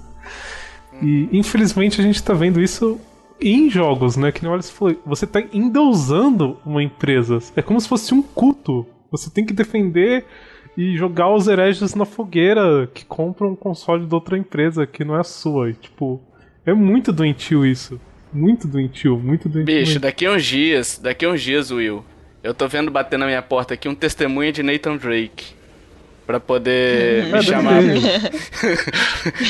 E infelizmente a gente tá vendo isso em jogos, né? Que nem o falou, você tá endeusando uma empresa. É como se fosse um culto. Você tem que defender e jogar os hereges na fogueira que compram um console de outra empresa que não é a sua. E, tipo, é muito doentio isso. Muito doentio, muito doentio. Bicho, daqui a uns dias, daqui a uns dias, Will, eu tô vendo bater na minha porta aqui um testemunho de Nathan Drake para poder me chamar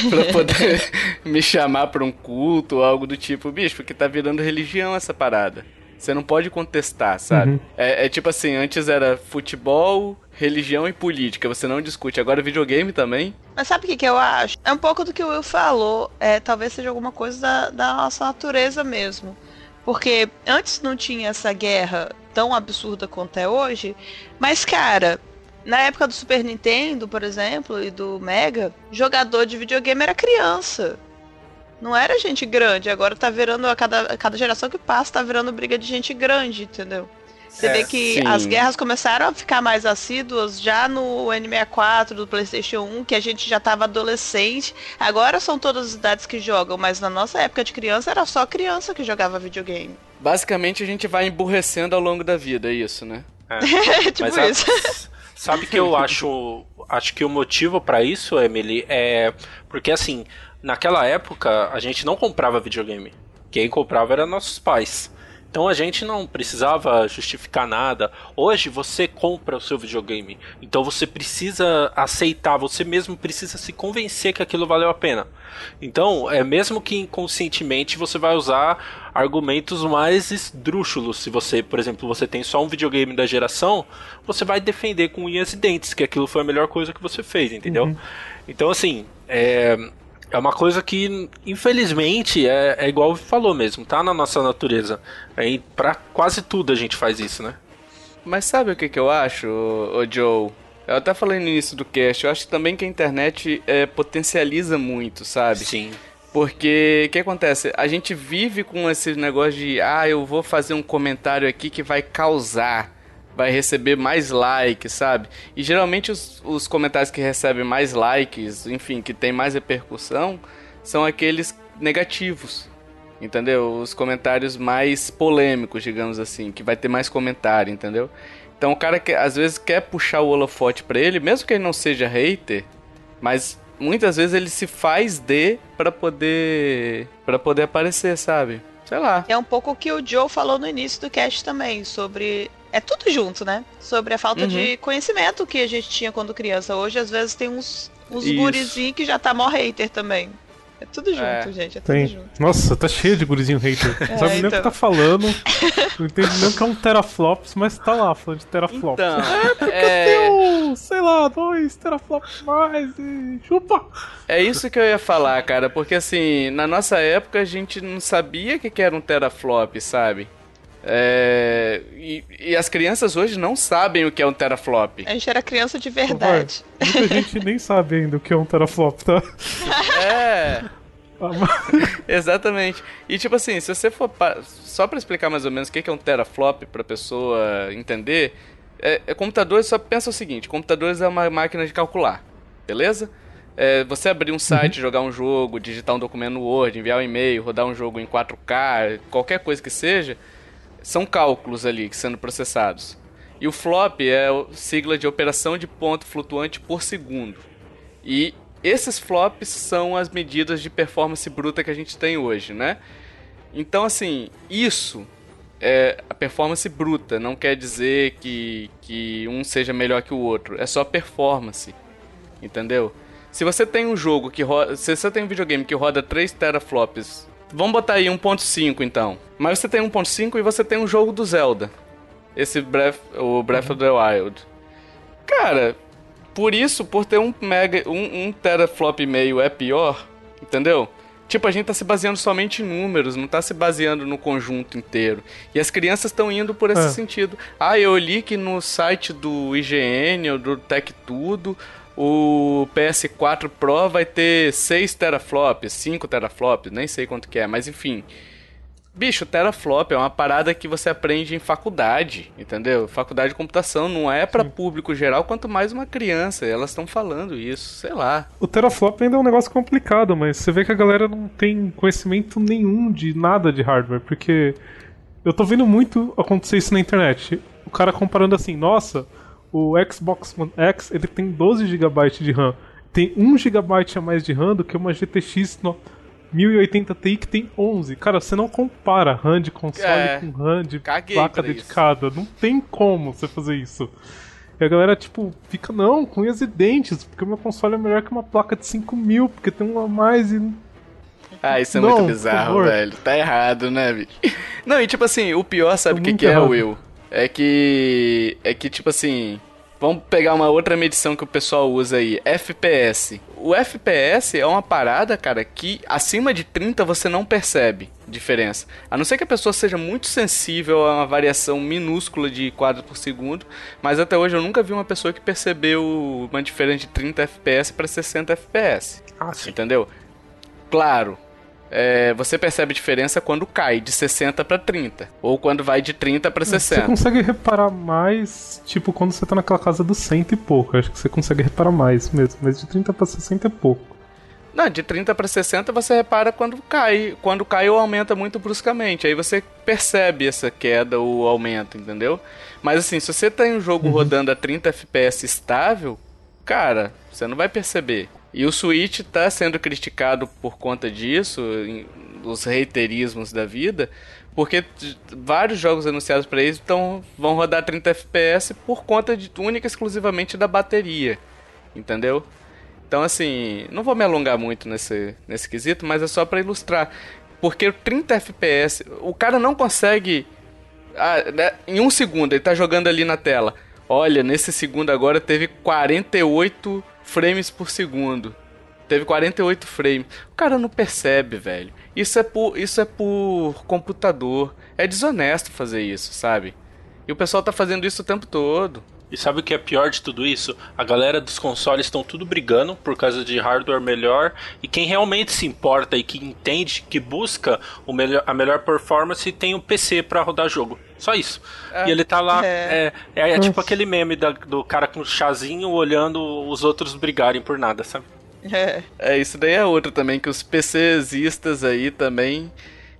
para poder me chamar para um culto ou algo do tipo, bicho, porque tá virando religião essa parada. Você não pode contestar, sabe? Uhum. É, é, tipo assim, antes era futebol, religião e política, você não discute. Agora videogame também. Mas sabe o que, que eu acho? É um pouco do que o Will falou. É, talvez seja alguma coisa da, da nossa natureza mesmo. Porque antes não tinha essa guerra tão absurda quanto é hoje. Mas, cara, na época do Super Nintendo, por exemplo, e do Mega, jogador de videogame era criança. Não era gente grande. Agora tá virando, a cada, a cada geração que passa, tá virando briga de gente grande, entendeu? Você é, vê que sim. as guerras começaram a ficar mais assíduas já no N64, do PlayStation 1, que a gente já tava adolescente. Agora são todas as idades que jogam, mas na nossa época de criança era só criança que jogava videogame. Basicamente a gente vai emburrecendo ao longo da vida, é isso, né? É, tipo mas isso. A... Sabe que eu acho, acho que o motivo para isso, Emily, é porque assim, naquela época a gente não comprava videogame. Quem comprava eram nossos pais. Então a gente não precisava justificar nada. Hoje você compra o seu videogame. Então você precisa aceitar, você mesmo precisa se convencer que aquilo valeu a pena. Então, é mesmo que inconscientemente você vai usar argumentos mais esdrúxulos. Se você, por exemplo, você tem só um videogame da geração, você vai defender com unhas e dentes que aquilo foi a melhor coisa que você fez, entendeu? Uhum. Então, assim, é, é uma coisa que, infelizmente, é, é igual falou mesmo, tá na nossa natureza. É, pra quase tudo a gente faz isso, né? Mas sabe o que, que eu acho, o Joe? Eu até falei no início do cast, eu acho também que a internet é, potencializa muito, sabe? Sim. Porque o que acontece? A gente vive com esse negócio de, ah, eu vou fazer um comentário aqui que vai causar vai receber mais likes, sabe? E geralmente os, os comentários que recebem mais likes, enfim, que tem mais repercussão, são aqueles negativos. Entendeu? Os comentários mais polêmicos, digamos assim, que vai ter mais comentário, entendeu? Então o cara que às vezes quer puxar o holofote para ele, mesmo que ele não seja hater, mas muitas vezes ele se faz de para poder para poder aparecer, sabe? Sei lá. É um pouco o que o Joe falou no início do cast também, sobre é tudo junto, né? Sobre a falta uhum. de conhecimento que a gente tinha quando criança. Hoje, às vezes, tem uns, uns gurizinhos que já tá mó hater também. É tudo junto, é. gente. É tudo tem. junto. Nossa, tá cheio de gurizinho hater. É, Não sabe então. nem o que então. tá falando. Não entende nem o que é um teraflops, mas tá lá falando de teraflops. Então, é, porque é... tem sei lá, dois teraflops mais e chupa. É isso que eu ia falar, cara, porque assim, na nossa época a gente não sabia o que, que era um teraflop, sabe? É, e, e, as crianças hoje não sabem o que é um teraflop. A gente era criança de verdade. muita gente nem sabe ainda o que é um teraflop, tá? É. Exatamente. E tipo assim, se você for. Pa... Só para explicar mais ou menos o que é um teraflop pra pessoa entender, é, é computador só pensa o seguinte: computadores é uma máquina de calcular, beleza? É, você abrir um site, uhum. jogar um jogo, digitar um documento no Word, enviar um e-mail, rodar um jogo em 4K, qualquer coisa que seja, são cálculos ali sendo processados. E o flop é a sigla de operação de ponto flutuante por segundo. E esses flops são as medidas de performance bruta que a gente tem hoje, né? Então, assim, isso é a performance bruta, não quer dizer que, que um seja melhor que o outro, é só performance, entendeu? Se você tem um jogo que roda, se você tem um videogame que roda 3 teraflops, vamos botar aí 1.5 então. Mas você tem 1.5 e você tem um jogo do Zelda. Esse Breath, o Breath of the Wild. Cara, por isso, por ter um mega um, um teraflop e meio é pior, entendeu? Tipo, a gente tá se baseando somente em números, não tá se baseando no conjunto inteiro. E as crianças estão indo por esse é. sentido. Ah, eu li que no site do IGN ou do Tech Tudo, o PS4 Pro vai ter 6 teraflops, 5 teraflops, nem sei quanto que é, mas enfim. Bicho, teraflop é uma parada que você aprende em faculdade, entendeu? Faculdade de computação não é para público geral, quanto mais uma criança. Elas estão falando isso, sei lá. O teraflop ainda é um negócio complicado, mas você vê que a galera não tem conhecimento nenhum de nada de hardware, porque eu tô vendo muito acontecer isso na internet. O cara comparando assim, nossa, o Xbox One X ele tem 12 GB de RAM. Tem 1 GB a mais de RAM do que uma GTX no 1080 Ti que tem 11. Cara, você não compara RAM de console é, com RAM de placa dedicada. Isso. Não tem como você fazer isso. E a galera, tipo, fica, não, com unhas e dentes, porque o meu console é melhor que uma placa de 5 mil, porque tem um a mais e. Ah, isso é não, muito bizarro, velho. Tá errado, né, bicho? Não, e tipo assim, o pior, sabe o que, que é, Will? É que. É que, tipo assim. Vamos pegar uma outra medição que o pessoal usa aí, FPS. O FPS é uma parada, cara, que acima de 30 você não percebe diferença. A não ser que a pessoa seja muito sensível a uma variação minúscula de quadros por segundo, mas até hoje eu nunca vi uma pessoa que percebeu uma diferença de 30 FPS para 60 FPS. Ah, sim. Entendeu? Claro, é, você percebe diferença quando cai de 60 para 30. Ou quando vai de 30 para 60. Você consegue reparar mais, tipo, quando você tá naquela casa do 100 e pouco. acho que você consegue reparar mais mesmo. Mas de 30 para 60 é pouco. Não, de 30 para 60 você repara quando cai. Quando cai ou aumenta muito bruscamente. Aí você percebe essa queda ou aumento, entendeu? Mas assim, se você tem um jogo uhum. rodando a 30 FPS estável, cara, você não vai perceber. E o Switch está sendo criticado por conta disso, os reiterismos da vida, porque vários jogos anunciados para eles tão, vão rodar 30 FPS por conta de única e exclusivamente da bateria, entendeu? Então assim, não vou me alongar muito nesse, nesse quesito, mas é só para ilustrar, porque 30 FPS, o cara não consegue ah, né, em um segundo ele está jogando ali na tela. Olha, nesse segundo agora teve 48 frames por segundo. Teve 48 frames. O cara não percebe, velho. Isso é por, isso é por computador. É desonesto fazer isso, sabe? E o pessoal tá fazendo isso o tempo todo. E sabe o que é pior de tudo isso? A galera dos consoles estão tudo brigando por causa de hardware melhor e quem realmente se importa e que entende, que busca o melhor, a melhor performance tem um PC para rodar jogo. Só isso. É, e ele tá lá. É, é, é, é tipo aquele meme da, do cara com chazinho olhando os outros brigarem por nada, sabe? É. É, isso daí é outro também, que os PCistas aí também.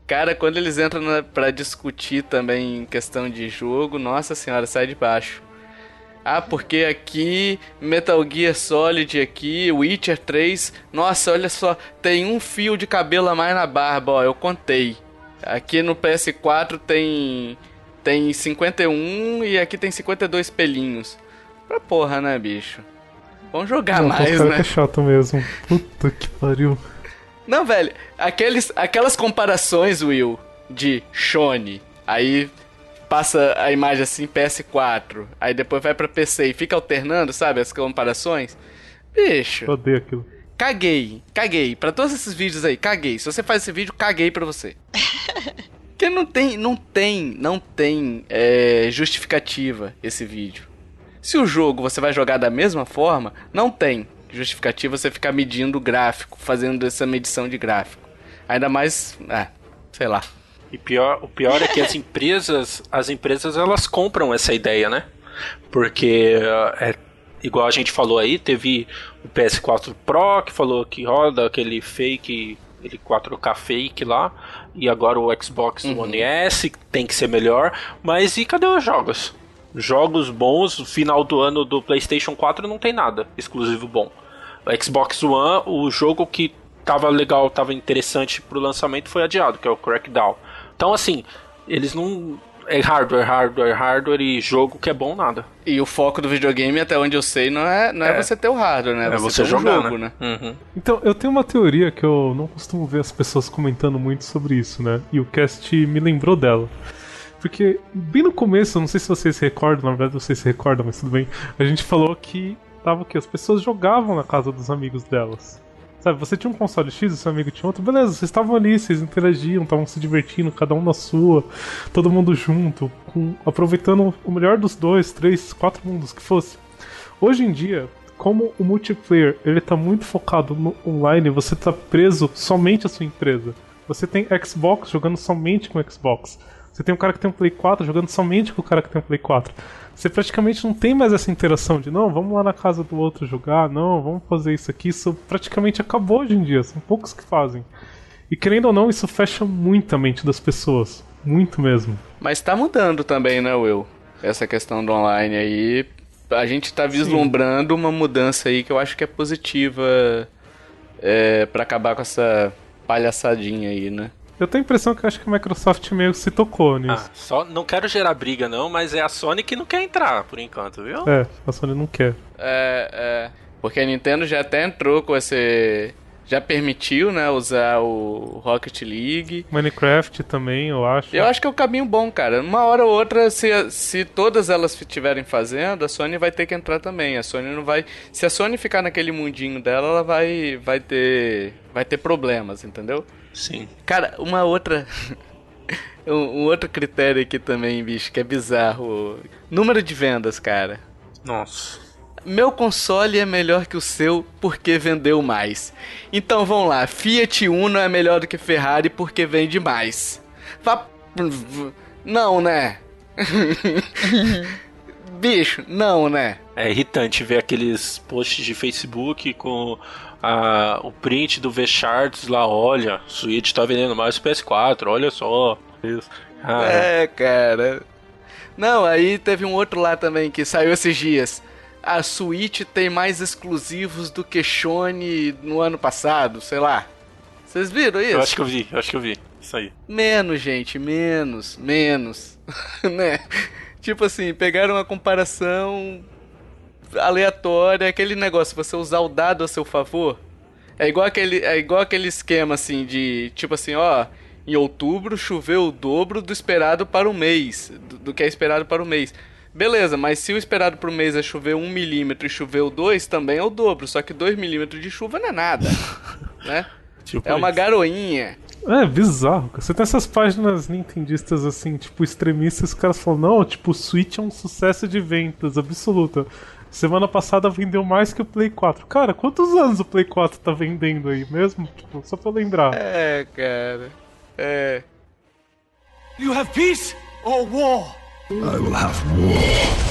Cara, quando eles entram na, pra discutir também questão de jogo, nossa senhora, sai de baixo. Ah, porque aqui Metal Gear Solid aqui, Witcher 3, nossa, olha só, tem um fio de cabelo a mais na barba, ó, eu contei. Aqui no PS4 tem tem 51 e aqui tem 52 pelinhos. Pra porra, né, bicho? Vamos jogar Não, mais, né? É chato mesmo. Puta que pariu. Não, velho, aqueles, aquelas comparações, Will, de Shone, aí passa a imagem assim PS4, aí depois vai pra PC e fica alternando, sabe, as comparações. Bicho. Odeio aquilo. Caguei, caguei. Pra todos esses vídeos aí, caguei. Se você faz esse vídeo, caguei pra você. Porque não tem, não tem, não tem é, justificativa esse vídeo. Se o jogo você vai jogar da mesma forma, não tem justificativa você ficar medindo o gráfico, fazendo essa medição de gráfico. Ainda mais, é, sei lá. E pior, o pior é que as empresas, as empresas elas compram essa ideia, né? Porque é igual a gente falou aí, teve o PS4 Pro que falou que roda aquele fake ele 4K fake lá, e agora o Xbox uhum. One S tem que ser melhor, mas e cadê os jogos? Jogos bons, final do ano do PlayStation 4 não tem nada exclusivo bom. O Xbox One, o jogo que tava legal, tava interessante pro lançamento foi adiado, que é o Crackdown. Então assim, eles não É hardware, hardware, hardware e jogo que é bom nada. E o foco do videogame, até onde eu sei, não é, não é, é. você ter o hardware, né? É você, você jogar, jogo, né? né? Uhum. Então, eu tenho uma teoria que eu não costumo ver as pessoas comentando muito sobre isso, né? E o cast me lembrou dela. Porque bem no começo, não sei se vocês se recordam, na verdade vocês se recordam, mas tudo bem. A gente falou que tava que as pessoas jogavam na casa dos amigos delas. Sabe, você tinha um console X e seu amigo tinha outro, beleza, vocês estavam ali, vocês interagiam, estavam se divertindo, cada um na sua, todo mundo junto, com, aproveitando o melhor dos dois, três, quatro mundos que fosse. Hoje em dia, como o multiplayer ele tá muito focado no online, você tá preso somente à sua empresa. Você tem Xbox jogando somente com Xbox. Você tem um cara que tem um Play 4 jogando somente com o cara que tem um Play 4. Você praticamente não tem mais essa interação de não, vamos lá na casa do outro jogar, não, vamos fazer isso aqui. Isso praticamente acabou hoje em dia, são poucos que fazem. E querendo ou não, isso fecha muito a mente das pessoas. Muito mesmo. Mas tá mudando também, né, Will? Essa questão do online aí. A gente tá vislumbrando Sim. uma mudança aí que eu acho que é positiva é, para acabar com essa palhaçadinha aí, né? Eu tenho a impressão que acho que a Microsoft meio se tocou nisso. Ah, só não quero gerar briga não, mas é a Sony que não quer entrar por enquanto, viu? É, a Sony não quer. É, é. Porque a Nintendo já até entrou com esse já permitiu, né, usar o Rocket League. Minecraft também, eu acho. Eu acho que é o um caminho bom, cara. Uma hora ou outra, se, se todas elas estiverem fazendo, a Sony vai ter que entrar também. A Sony não vai. Se a Sony ficar naquele mundinho dela, ela vai, vai ter. Vai ter problemas, entendeu? Sim. Cara, uma outra. um, um, outro critério aqui também, bicho, que é bizarro. Número de vendas, cara. Nossa. Meu console é melhor que o seu porque vendeu mais. Então vamos lá, Fiat Uno é melhor do que Ferrari porque vende mais. Vá... Não, né? Bicho, não, né? É irritante ver aqueles posts de Facebook com a, o print do V-Charts lá, olha, Switch tá vendendo mais PS4, olha só. Isso. Ah, é, cara. Não, aí teve um outro lá também que saiu esses dias. A Switch tem mais exclusivos do que Shone no ano passado, sei lá. Vocês viram isso? Eu acho que eu vi, eu acho que eu vi. Isso aí. Menos, gente, menos, menos. né? Tipo assim, pegaram uma comparação aleatória, aquele negócio, você usar o dado a seu favor. É igual aquele, é igual aquele esquema assim de, tipo assim, ó, em outubro choveu o dobro do esperado para o mês, do, do que é esperado para o mês. Beleza, mas se o esperado para o mês é chover 1 milímetro e choveu 2, também é o dobro, só que 2 milímetros de chuva não é nada, né? Tipo é uma garoinha. É, bizarro. Você tem essas páginas nintendistas assim, tipo, extremistas, os caras falam, não, tipo, o Switch é um sucesso de vendas absoluta. Semana passada vendeu mais que o Play 4. Cara, quantos anos o Play 4 tá vendendo aí mesmo? Tipo, só pra lembrar. É, cara. É. You have peace or war? I will have war.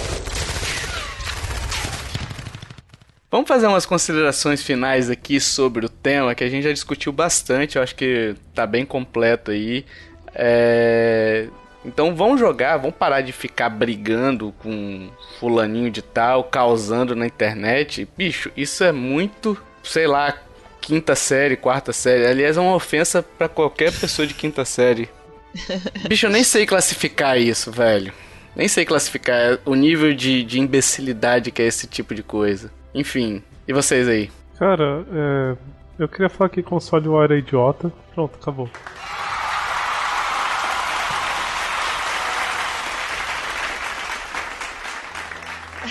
Vamos fazer umas considerações finais aqui sobre o tema que a gente já discutiu bastante. Eu acho que tá bem completo aí. É... Então vamos jogar, vamos parar de ficar brigando com fulaninho de tal, causando na internet. Bicho, isso é muito, sei lá, quinta série, quarta série. Aliás, é uma ofensa para qualquer pessoa de quinta série. Bicho, eu nem sei classificar isso, velho. Nem sei classificar o nível de, de imbecilidade que é esse tipo de coisa. Enfim, e vocês aí? Cara, é, eu queria falar que console War é idiota. Pronto, acabou.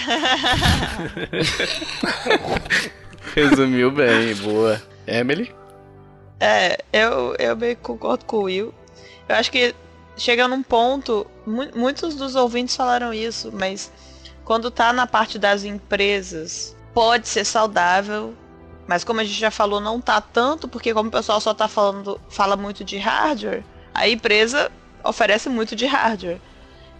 Resumiu bem, boa. Emily? É, eu, eu bem concordo com o Will. Eu acho que chega num ponto, mu muitos dos ouvintes falaram isso, mas quando tá na parte das empresas, pode ser saudável, mas como a gente já falou, não tá tanto, porque como o pessoal só tá falando, fala muito de hardware, a empresa oferece muito de hardware.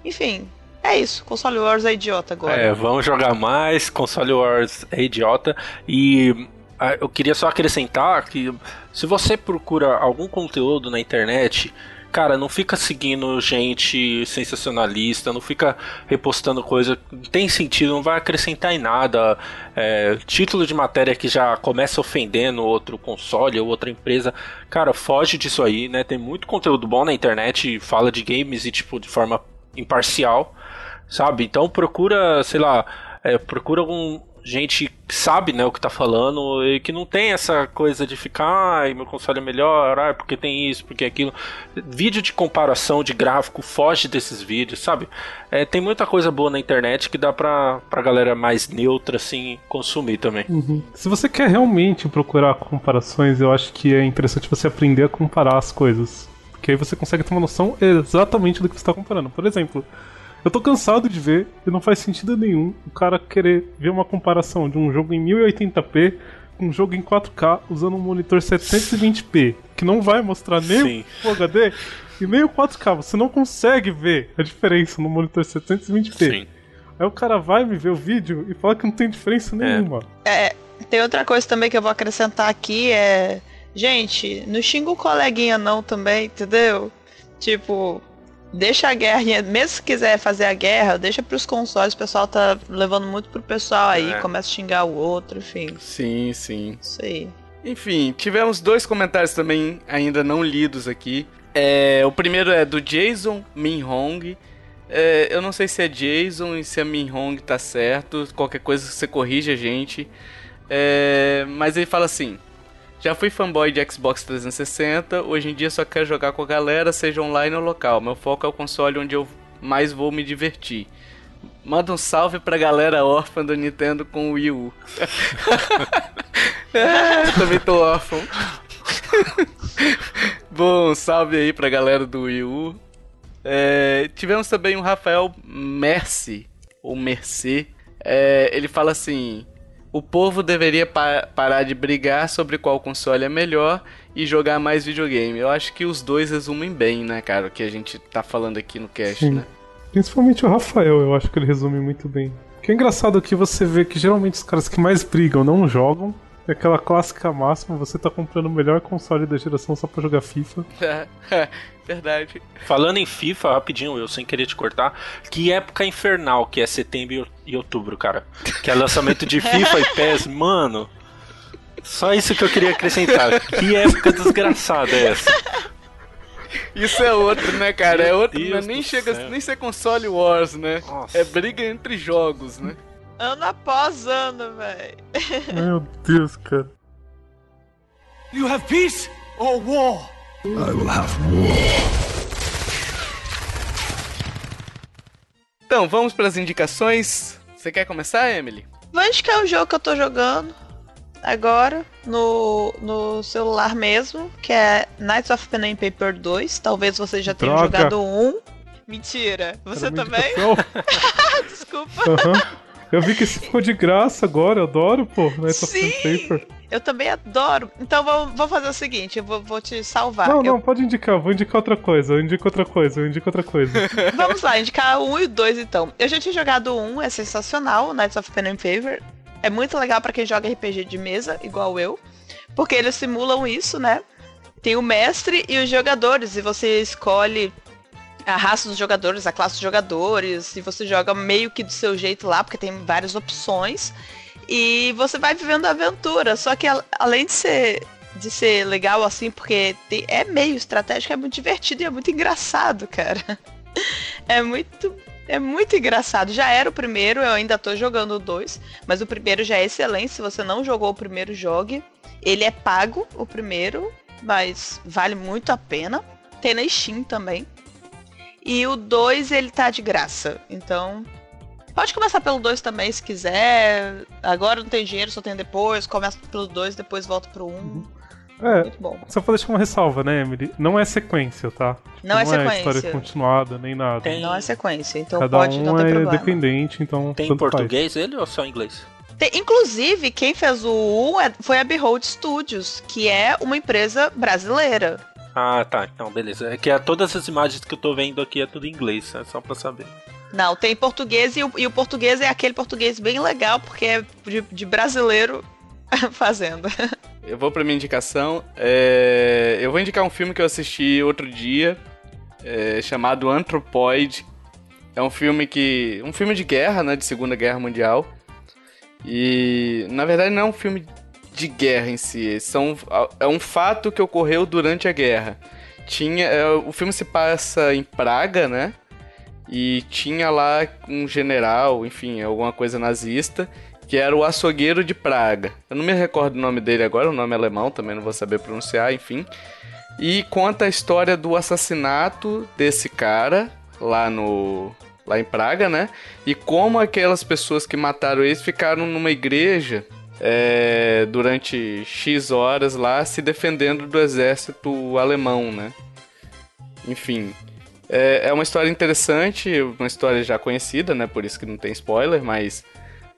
Enfim, é isso, console Wars é idiota agora. É, vamos jogar mais, console Wars é idiota. E ah, eu queria só acrescentar que se você procura algum conteúdo na internet, cara, não fica seguindo gente sensacionalista, não fica repostando coisa que tem sentido, não vai acrescentar em nada. É, título de matéria que já começa ofendendo outro console ou outra empresa, cara, foge disso aí, né? Tem muito conteúdo bom na internet, fala de games e tipo de forma imparcial, sabe? Então procura, sei lá, é, procura algum gente que sabe, né, o que tá falando e que não tem essa coisa de ficar, ai, meu console é melhor, ai, porque tem isso, porque aquilo. Vídeo de comparação de gráfico foge desses vídeos, sabe? É, tem muita coisa boa na internet que dá pra, pra galera mais neutra, assim, consumir também. Uhum. Se você quer realmente procurar comparações, eu acho que é interessante você aprender a comparar as coisas. Porque aí você consegue ter uma noção exatamente do que você está comparando. Por exemplo, eu tô cansado de ver e não faz sentido nenhum o cara querer ver uma comparação de um jogo em 1080p com um jogo em 4K usando um monitor 720p, que não vai mostrar nem Sim. o HD e nem o 4K. Você não consegue ver a diferença no monitor 720p. Sim. Aí o cara vai me ver o vídeo e fala que não tem diferença é. nenhuma. É, tem outra coisa também que eu vou acrescentar aqui é. Gente, não xinga o coleguinha não também, entendeu? Tipo, deixa a guerra, mesmo se quiser fazer a guerra, deixa pros consoles, o pessoal tá levando muito pro pessoal aí, é. começa a xingar o outro, enfim. Sim, sim. Isso aí. Enfim, tivemos dois comentários também ainda não lidos aqui. É, o primeiro é do Jason Minhong. É, eu não sei se é Jason e se é Minhong tá certo. Qualquer coisa você corrige a gente. É, mas ele fala assim: já fui fanboy de Xbox 360, hoje em dia só quero jogar com a galera, seja online ou local. Meu foco é o console onde eu mais vou me divertir. Manda um salve pra galera órfã do Nintendo com o Wii U. é, também tô órfão. Bom, salve aí pra galera do Wii U. É, tivemos também o Rafael Mercy, ou Mercê. É, ele fala assim: o povo deveria pa parar de brigar sobre qual console é melhor e jogar mais videogame. Eu acho que os dois resumem bem, né, cara, o que a gente tá falando aqui no cast, Sim. né? Principalmente o Rafael, eu acho que ele resume muito bem. O que é engraçado que você vê que geralmente os caras que mais brigam não jogam. É aquela clássica máxima, você tá comprando o melhor console da geração só pra jogar FIFA. Verdade. Falando em FIFA, rapidinho, eu sem querer te cortar, que época infernal que é setembro e outubro, cara. Que é lançamento de FIFA e PES, mano. Só isso que eu queria acrescentar. Que época desgraçada é essa? Isso é outro, né, cara? é outro, né? nem chega céu. nem ser console wars, né? Nossa. É briga entre jogos, né? Ano após ano, velho. Meu Deus, cara. You have peace or war? I will have war. Então, vamos para as indicações. Você quer começar, Emily? Vou indicar um jogo que eu tô jogando agora no, no celular mesmo, que é Knights of Pen and Paper 2. Talvez você já tenha jogado um. Mentira. Você também? Desculpa. Uhum. Eu vi que esse ficou de graça agora, eu adoro, pô, Knights of Pen and Paper. Eu também adoro. Então vou, vou fazer o seguinte, eu vou, vou te salvar. Não, eu... não, pode indicar, vou indicar outra coisa, eu indico outra coisa, eu indico outra coisa. Vamos lá, indicar o 1 e o 2 então. Eu já tinha jogado o 1, é sensacional, Knights of Pen and Paper. É muito legal para quem joga RPG de mesa, igual eu. Porque eles simulam isso, né? Tem o mestre e os jogadores, e você escolhe a raça dos jogadores, a classe dos jogadores, e você joga meio que do seu jeito lá, porque tem várias opções. E você vai vivendo a aventura. Só que além de ser de ser legal assim, porque tem, é meio estratégico, é muito divertido e é muito engraçado, cara. É muito é muito engraçado. Já era o primeiro, eu ainda tô jogando o dois, mas o primeiro já é excelente. Se você não jogou o primeiro, jogue. Ele é pago, o primeiro, mas vale muito a pena. Tem na Steam também. E o 2 ele tá de graça. Então, Pode começar pelo 2 também, se quiser. Agora não tem dinheiro, só tem depois. Começa pelo 2, depois volta pro 1. Um. É, Muito bom. só pra deixar uma ressalva, né, Emily? Não é sequência, tá? Não, é não é sequência. Não é história continuada, nem nada. Tem... Não é sequência, então Cada pode, um não tem é problema. independente, então Tem em português faz. ele ou só em inglês? Tem, inclusive, quem fez o 1 é, foi a Behold Studios, que é uma empresa brasileira. Ah, tá. Então, beleza. É que é, todas as imagens que eu tô vendo aqui é tudo em inglês, é só pra saber. Não, tem português e o, e o português é aquele português bem legal, porque é de, de brasileiro fazendo. Eu vou pra minha indicação. É... Eu vou indicar um filme que eu assisti outro dia, é... chamado Anthropoid. É um filme que. um filme de guerra, né? De Segunda Guerra Mundial. E na verdade não é um filme de guerra em si. São, é um fato que ocorreu durante a guerra. Tinha, é, o filme se passa em Praga, né? e tinha lá um general, enfim, alguma coisa nazista, que era o açougueiro de Praga. Eu não me recordo o nome dele agora, o nome é alemão, também não vou saber pronunciar, enfim. E conta a história do assassinato desse cara lá no lá em Praga, né? E como aquelas pessoas que mataram eles ficaram numa igreja é, durante X horas lá se defendendo do exército alemão, né? Enfim, é, é uma história interessante, uma história já conhecida, né? Por isso que não tem spoiler, mas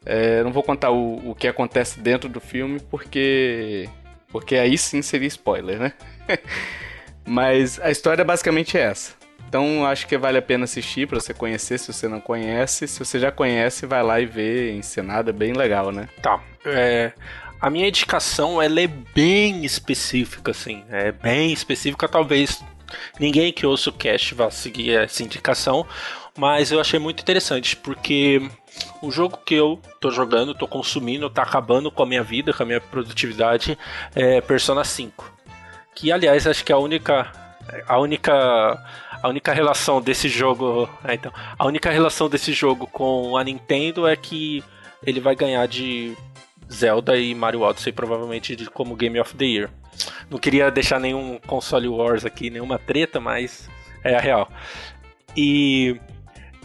é, não vou contar o, o que acontece dentro do filme, porque. Porque aí sim seria spoiler, né? mas a história é basicamente essa. Então acho que vale a pena assistir para você conhecer se você não conhece. Se você já conhece, vai lá e vê encenada, bem legal, né? Tá. É, a minha indicação ela é bem específica, assim. É bem específica, talvez ninguém que ouça o cast vá seguir essa indicação, mas eu achei muito interessante, porque o jogo que eu tô jogando, tô consumindo, tá acabando com a minha vida, com a minha produtividade, é Persona 5. Que aliás acho que é a única a única a única relação desse jogo, é, então, a única relação desse jogo com a Nintendo é que ele vai ganhar de Zelda e Mario Odyssey provavelmente como Game of the Year. Não queria deixar nenhum console wars aqui, nenhuma treta, mas é a real. E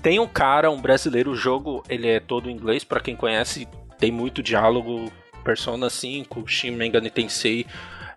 tem um cara, um brasileiro, o jogo ele é todo em inglês para quem conhece, tem muito diálogo, Persona 5, Shin Megami Tensei,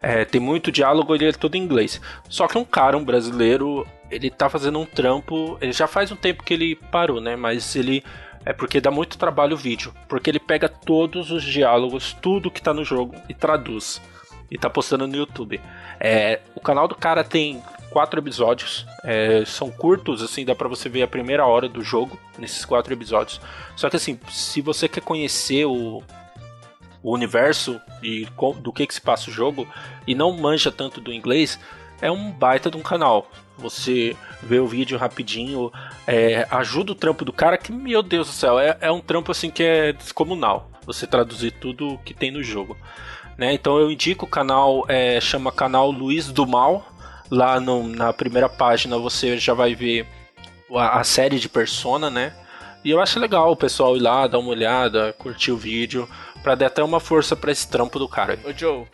é, tem muito diálogo, ele é todo em inglês. Só que um cara, um brasileiro, ele tá fazendo um trampo. Ele já faz um tempo que ele parou, né? Mas ele. É porque dá muito trabalho o vídeo. Porque ele pega todos os diálogos, tudo que tá no jogo e traduz. E tá postando no YouTube. É, o canal do cara tem quatro episódios. É, são curtos, assim, dá pra você ver a primeira hora do jogo nesses quatro episódios. Só que assim, se você quer conhecer o, o universo e do que, que se passa o jogo e não manja tanto do inglês, é um baita de um canal. Você vê o vídeo rapidinho, é, ajuda o trampo do cara, que, meu Deus do céu, é, é um trampo assim que é descomunal. Você traduzir tudo que tem no jogo. Né? Então eu indico o canal, é, chama canal Luiz do Mal. Lá no, na primeira página você já vai ver a, a, série de Persona, né? E eu acho legal o pessoal ir lá, dar uma olhada, curtir o vídeo, pra dar até uma força para esse trampo do cara. Ô Joe,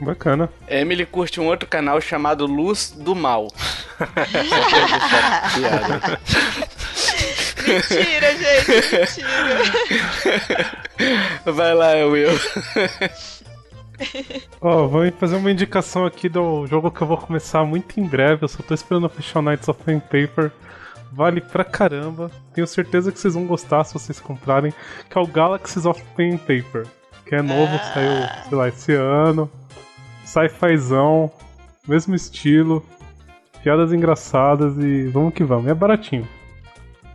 Bacana. Emily curte um outro canal chamado Luz do Mal. mentira, gente, mentira. Vai lá, Will. Ó, oh, vou fazer uma indicação aqui do jogo que eu vou começar muito em breve. Eu só tô esperando fechar o Knights of Pen Paper. Vale pra caramba. Tenho certeza que vocês vão gostar se vocês comprarem. Que é o Galaxies of Pen Paper. Que é novo, ah. saiu, sei lá, esse ano sci-fizão, mesmo estilo, piadas engraçadas e vamos que vamos. É baratinho.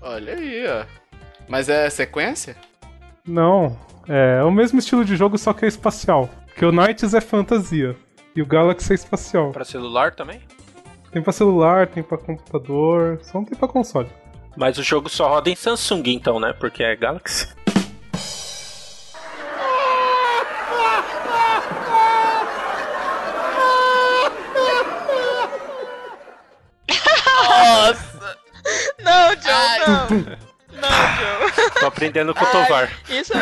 Olha aí, ó. Mas é sequência? Não, é, é o mesmo estilo de jogo, só que é espacial. Porque o Knights é fantasia e o Galaxy é espacial. Para celular também? Tem para celular, tem para computador, só não tem para console. Mas o jogo só roda em Samsung então, né? Porque é Galaxy. Não. Joe. Tô aprendendo com o Tovar. Isso.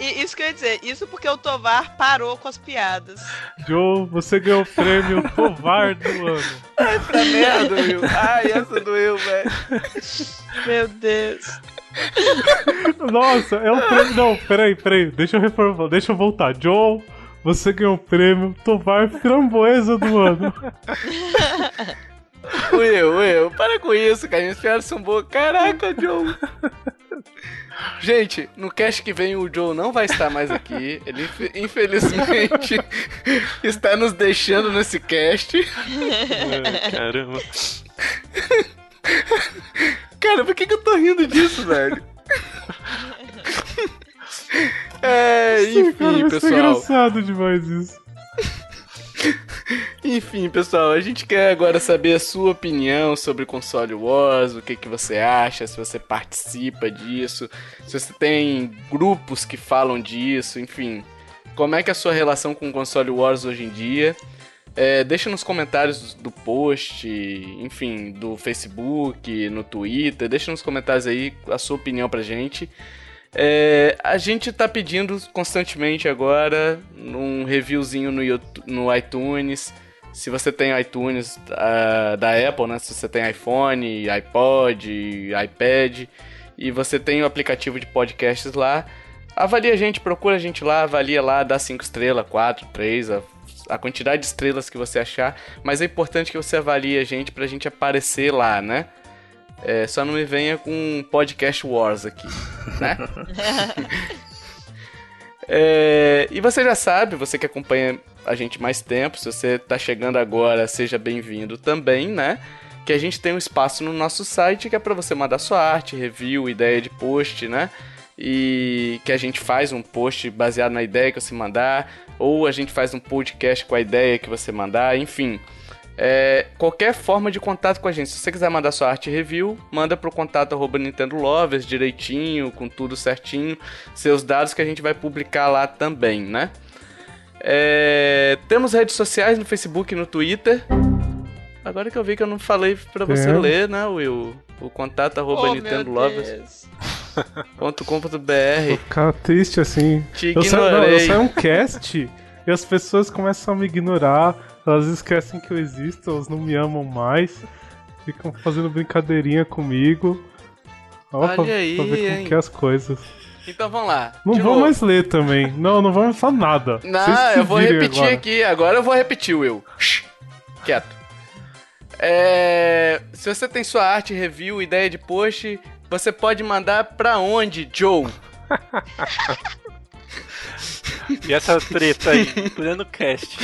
Isso que eu ia dizer, isso porque o Tovar parou com as piadas. Joe, você ganhou o prêmio Tovar do ano. Ai, pra merda, Will. Ai, essa doeu, velho. Meu Deus. Nossa, é um prêmio. Não, peraí, peraí. Deixa eu reformular, deixa eu voltar. Joe, você ganhou o prêmio Tovar Framboesa do ano. Will, Will, para com isso, cara. Minhas piadas são boas. Caraca, Joe. Gente, no cast que vem o Joe não vai estar mais aqui. Ele infelizmente está nos deixando nesse cast. É, caramba. Cara, por que, que eu tô rindo disso, velho? É, enfim, cara, pessoal. É engraçado demais isso. Enfim, pessoal, a gente quer agora saber a sua opinião sobre console Wars, o que, que você acha, se você participa disso, se você tem grupos que falam disso, enfim. Como é que é a sua relação com o console Wars hoje em dia? É, deixa nos comentários do post, enfim, do Facebook, no Twitter, deixa nos comentários aí a sua opinião pra gente. É, a gente tá pedindo constantemente agora um reviewzinho no, YouTube, no iTunes. Se você tem iTunes uh, da Apple, né? Se você tem iPhone, iPod, iPad e você tem o aplicativo de podcasts lá, avalia a gente, procura a gente lá, avalia lá, dá 5 estrelas, 4, 3, a, a, quantidade de estrelas que você achar. Mas é importante que você avalie a gente pra gente aparecer lá, né? É, só não me venha com podcast wars aqui, né? é, e você já sabe, você que acompanha a gente mais tempo, se você tá chegando agora, seja bem-vindo também, né? Que a gente tem um espaço no nosso site que é para você mandar sua arte, review, ideia de post, né? E que a gente faz um post baseado na ideia que você mandar, ou a gente faz um podcast com a ideia que você mandar, enfim. É, qualquer forma de contato com a gente. Se você quiser mandar sua arte review, manda pro contato arroba Nintendo Lovers direitinho, com tudo certinho, seus dados que a gente vai publicar lá também, né? É, temos redes sociais no Facebook e no Twitter. Agora que eu vi que eu não falei pra você é. ler, né, Will? O contato arroba oh, Nintendo Lovers. .com.br Ficar triste assim. Te ignorei. Eu saio um cast e as pessoas começam a me ignorar elas esquecem que eu existo, elas não me amam mais. Ficam fazendo brincadeirinha comigo. Ó, Olha pra, aí, pra ver como que é as coisas. Então vamos lá. Não vou novo. mais ler também. Não, não vamos falar nada. Não, eu vou repetir agora. aqui. Agora eu vou repetir, Will. Quieto. É... Se você tem sua arte, review, ideia de post, você pode mandar pra onde, Joe? E essa treta aí, pleno cast.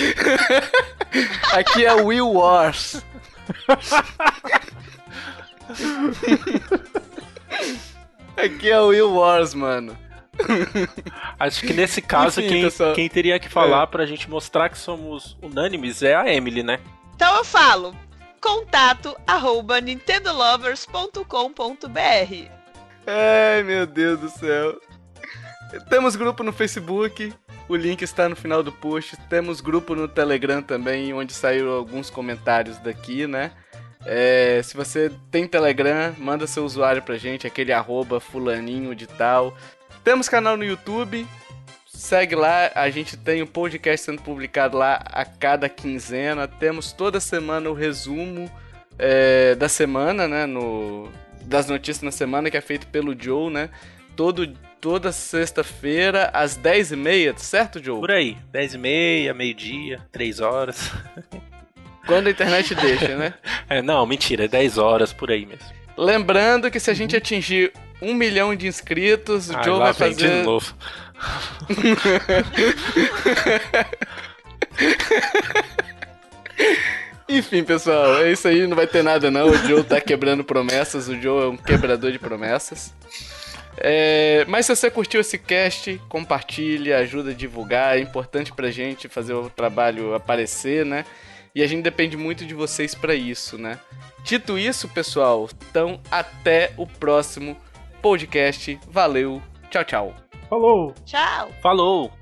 Aqui é Will Wars. Aqui é Will Wars, mano. Acho que nesse caso, Enfim, quem, quem, teria que falar é. pra gente mostrar que somos unânimes é a Emily, né? Então eu falo: contato arroba nintendolovers.com.br. Ai, meu Deus do céu. Temos grupo no Facebook, o link está no final do post. Temos grupo no Telegram também, onde saíram alguns comentários daqui, né? É, se você tem Telegram, manda seu usuário pra gente, aquele arroba fulaninho de tal. Temos canal no YouTube, segue lá, a gente tem um podcast sendo publicado lá a cada quinzena. Temos toda semana o resumo é, da semana, né? No, das notícias na semana, que é feito pelo Joe, né? Todo toda sexta-feira às 10h30, certo, Joe? Por aí, 10h30, meio-dia, 3 horas. Quando a internet deixa, né? É, não, mentira, é 10 horas por aí mesmo. Lembrando que se a gente atingir um milhão de inscritos, o Ai, Joe vai fazer. De novo. Enfim, pessoal, é isso aí, não vai ter nada não. O Joe tá quebrando promessas, o Joe é um quebrador de promessas. É, mas se você curtiu esse cast, compartilha, ajuda a divulgar. É importante pra gente fazer o trabalho aparecer, né? E a gente depende muito de vocês para isso, né? Dito isso, pessoal, então até o próximo podcast. Valeu, tchau, tchau. Falou. Tchau. Falou.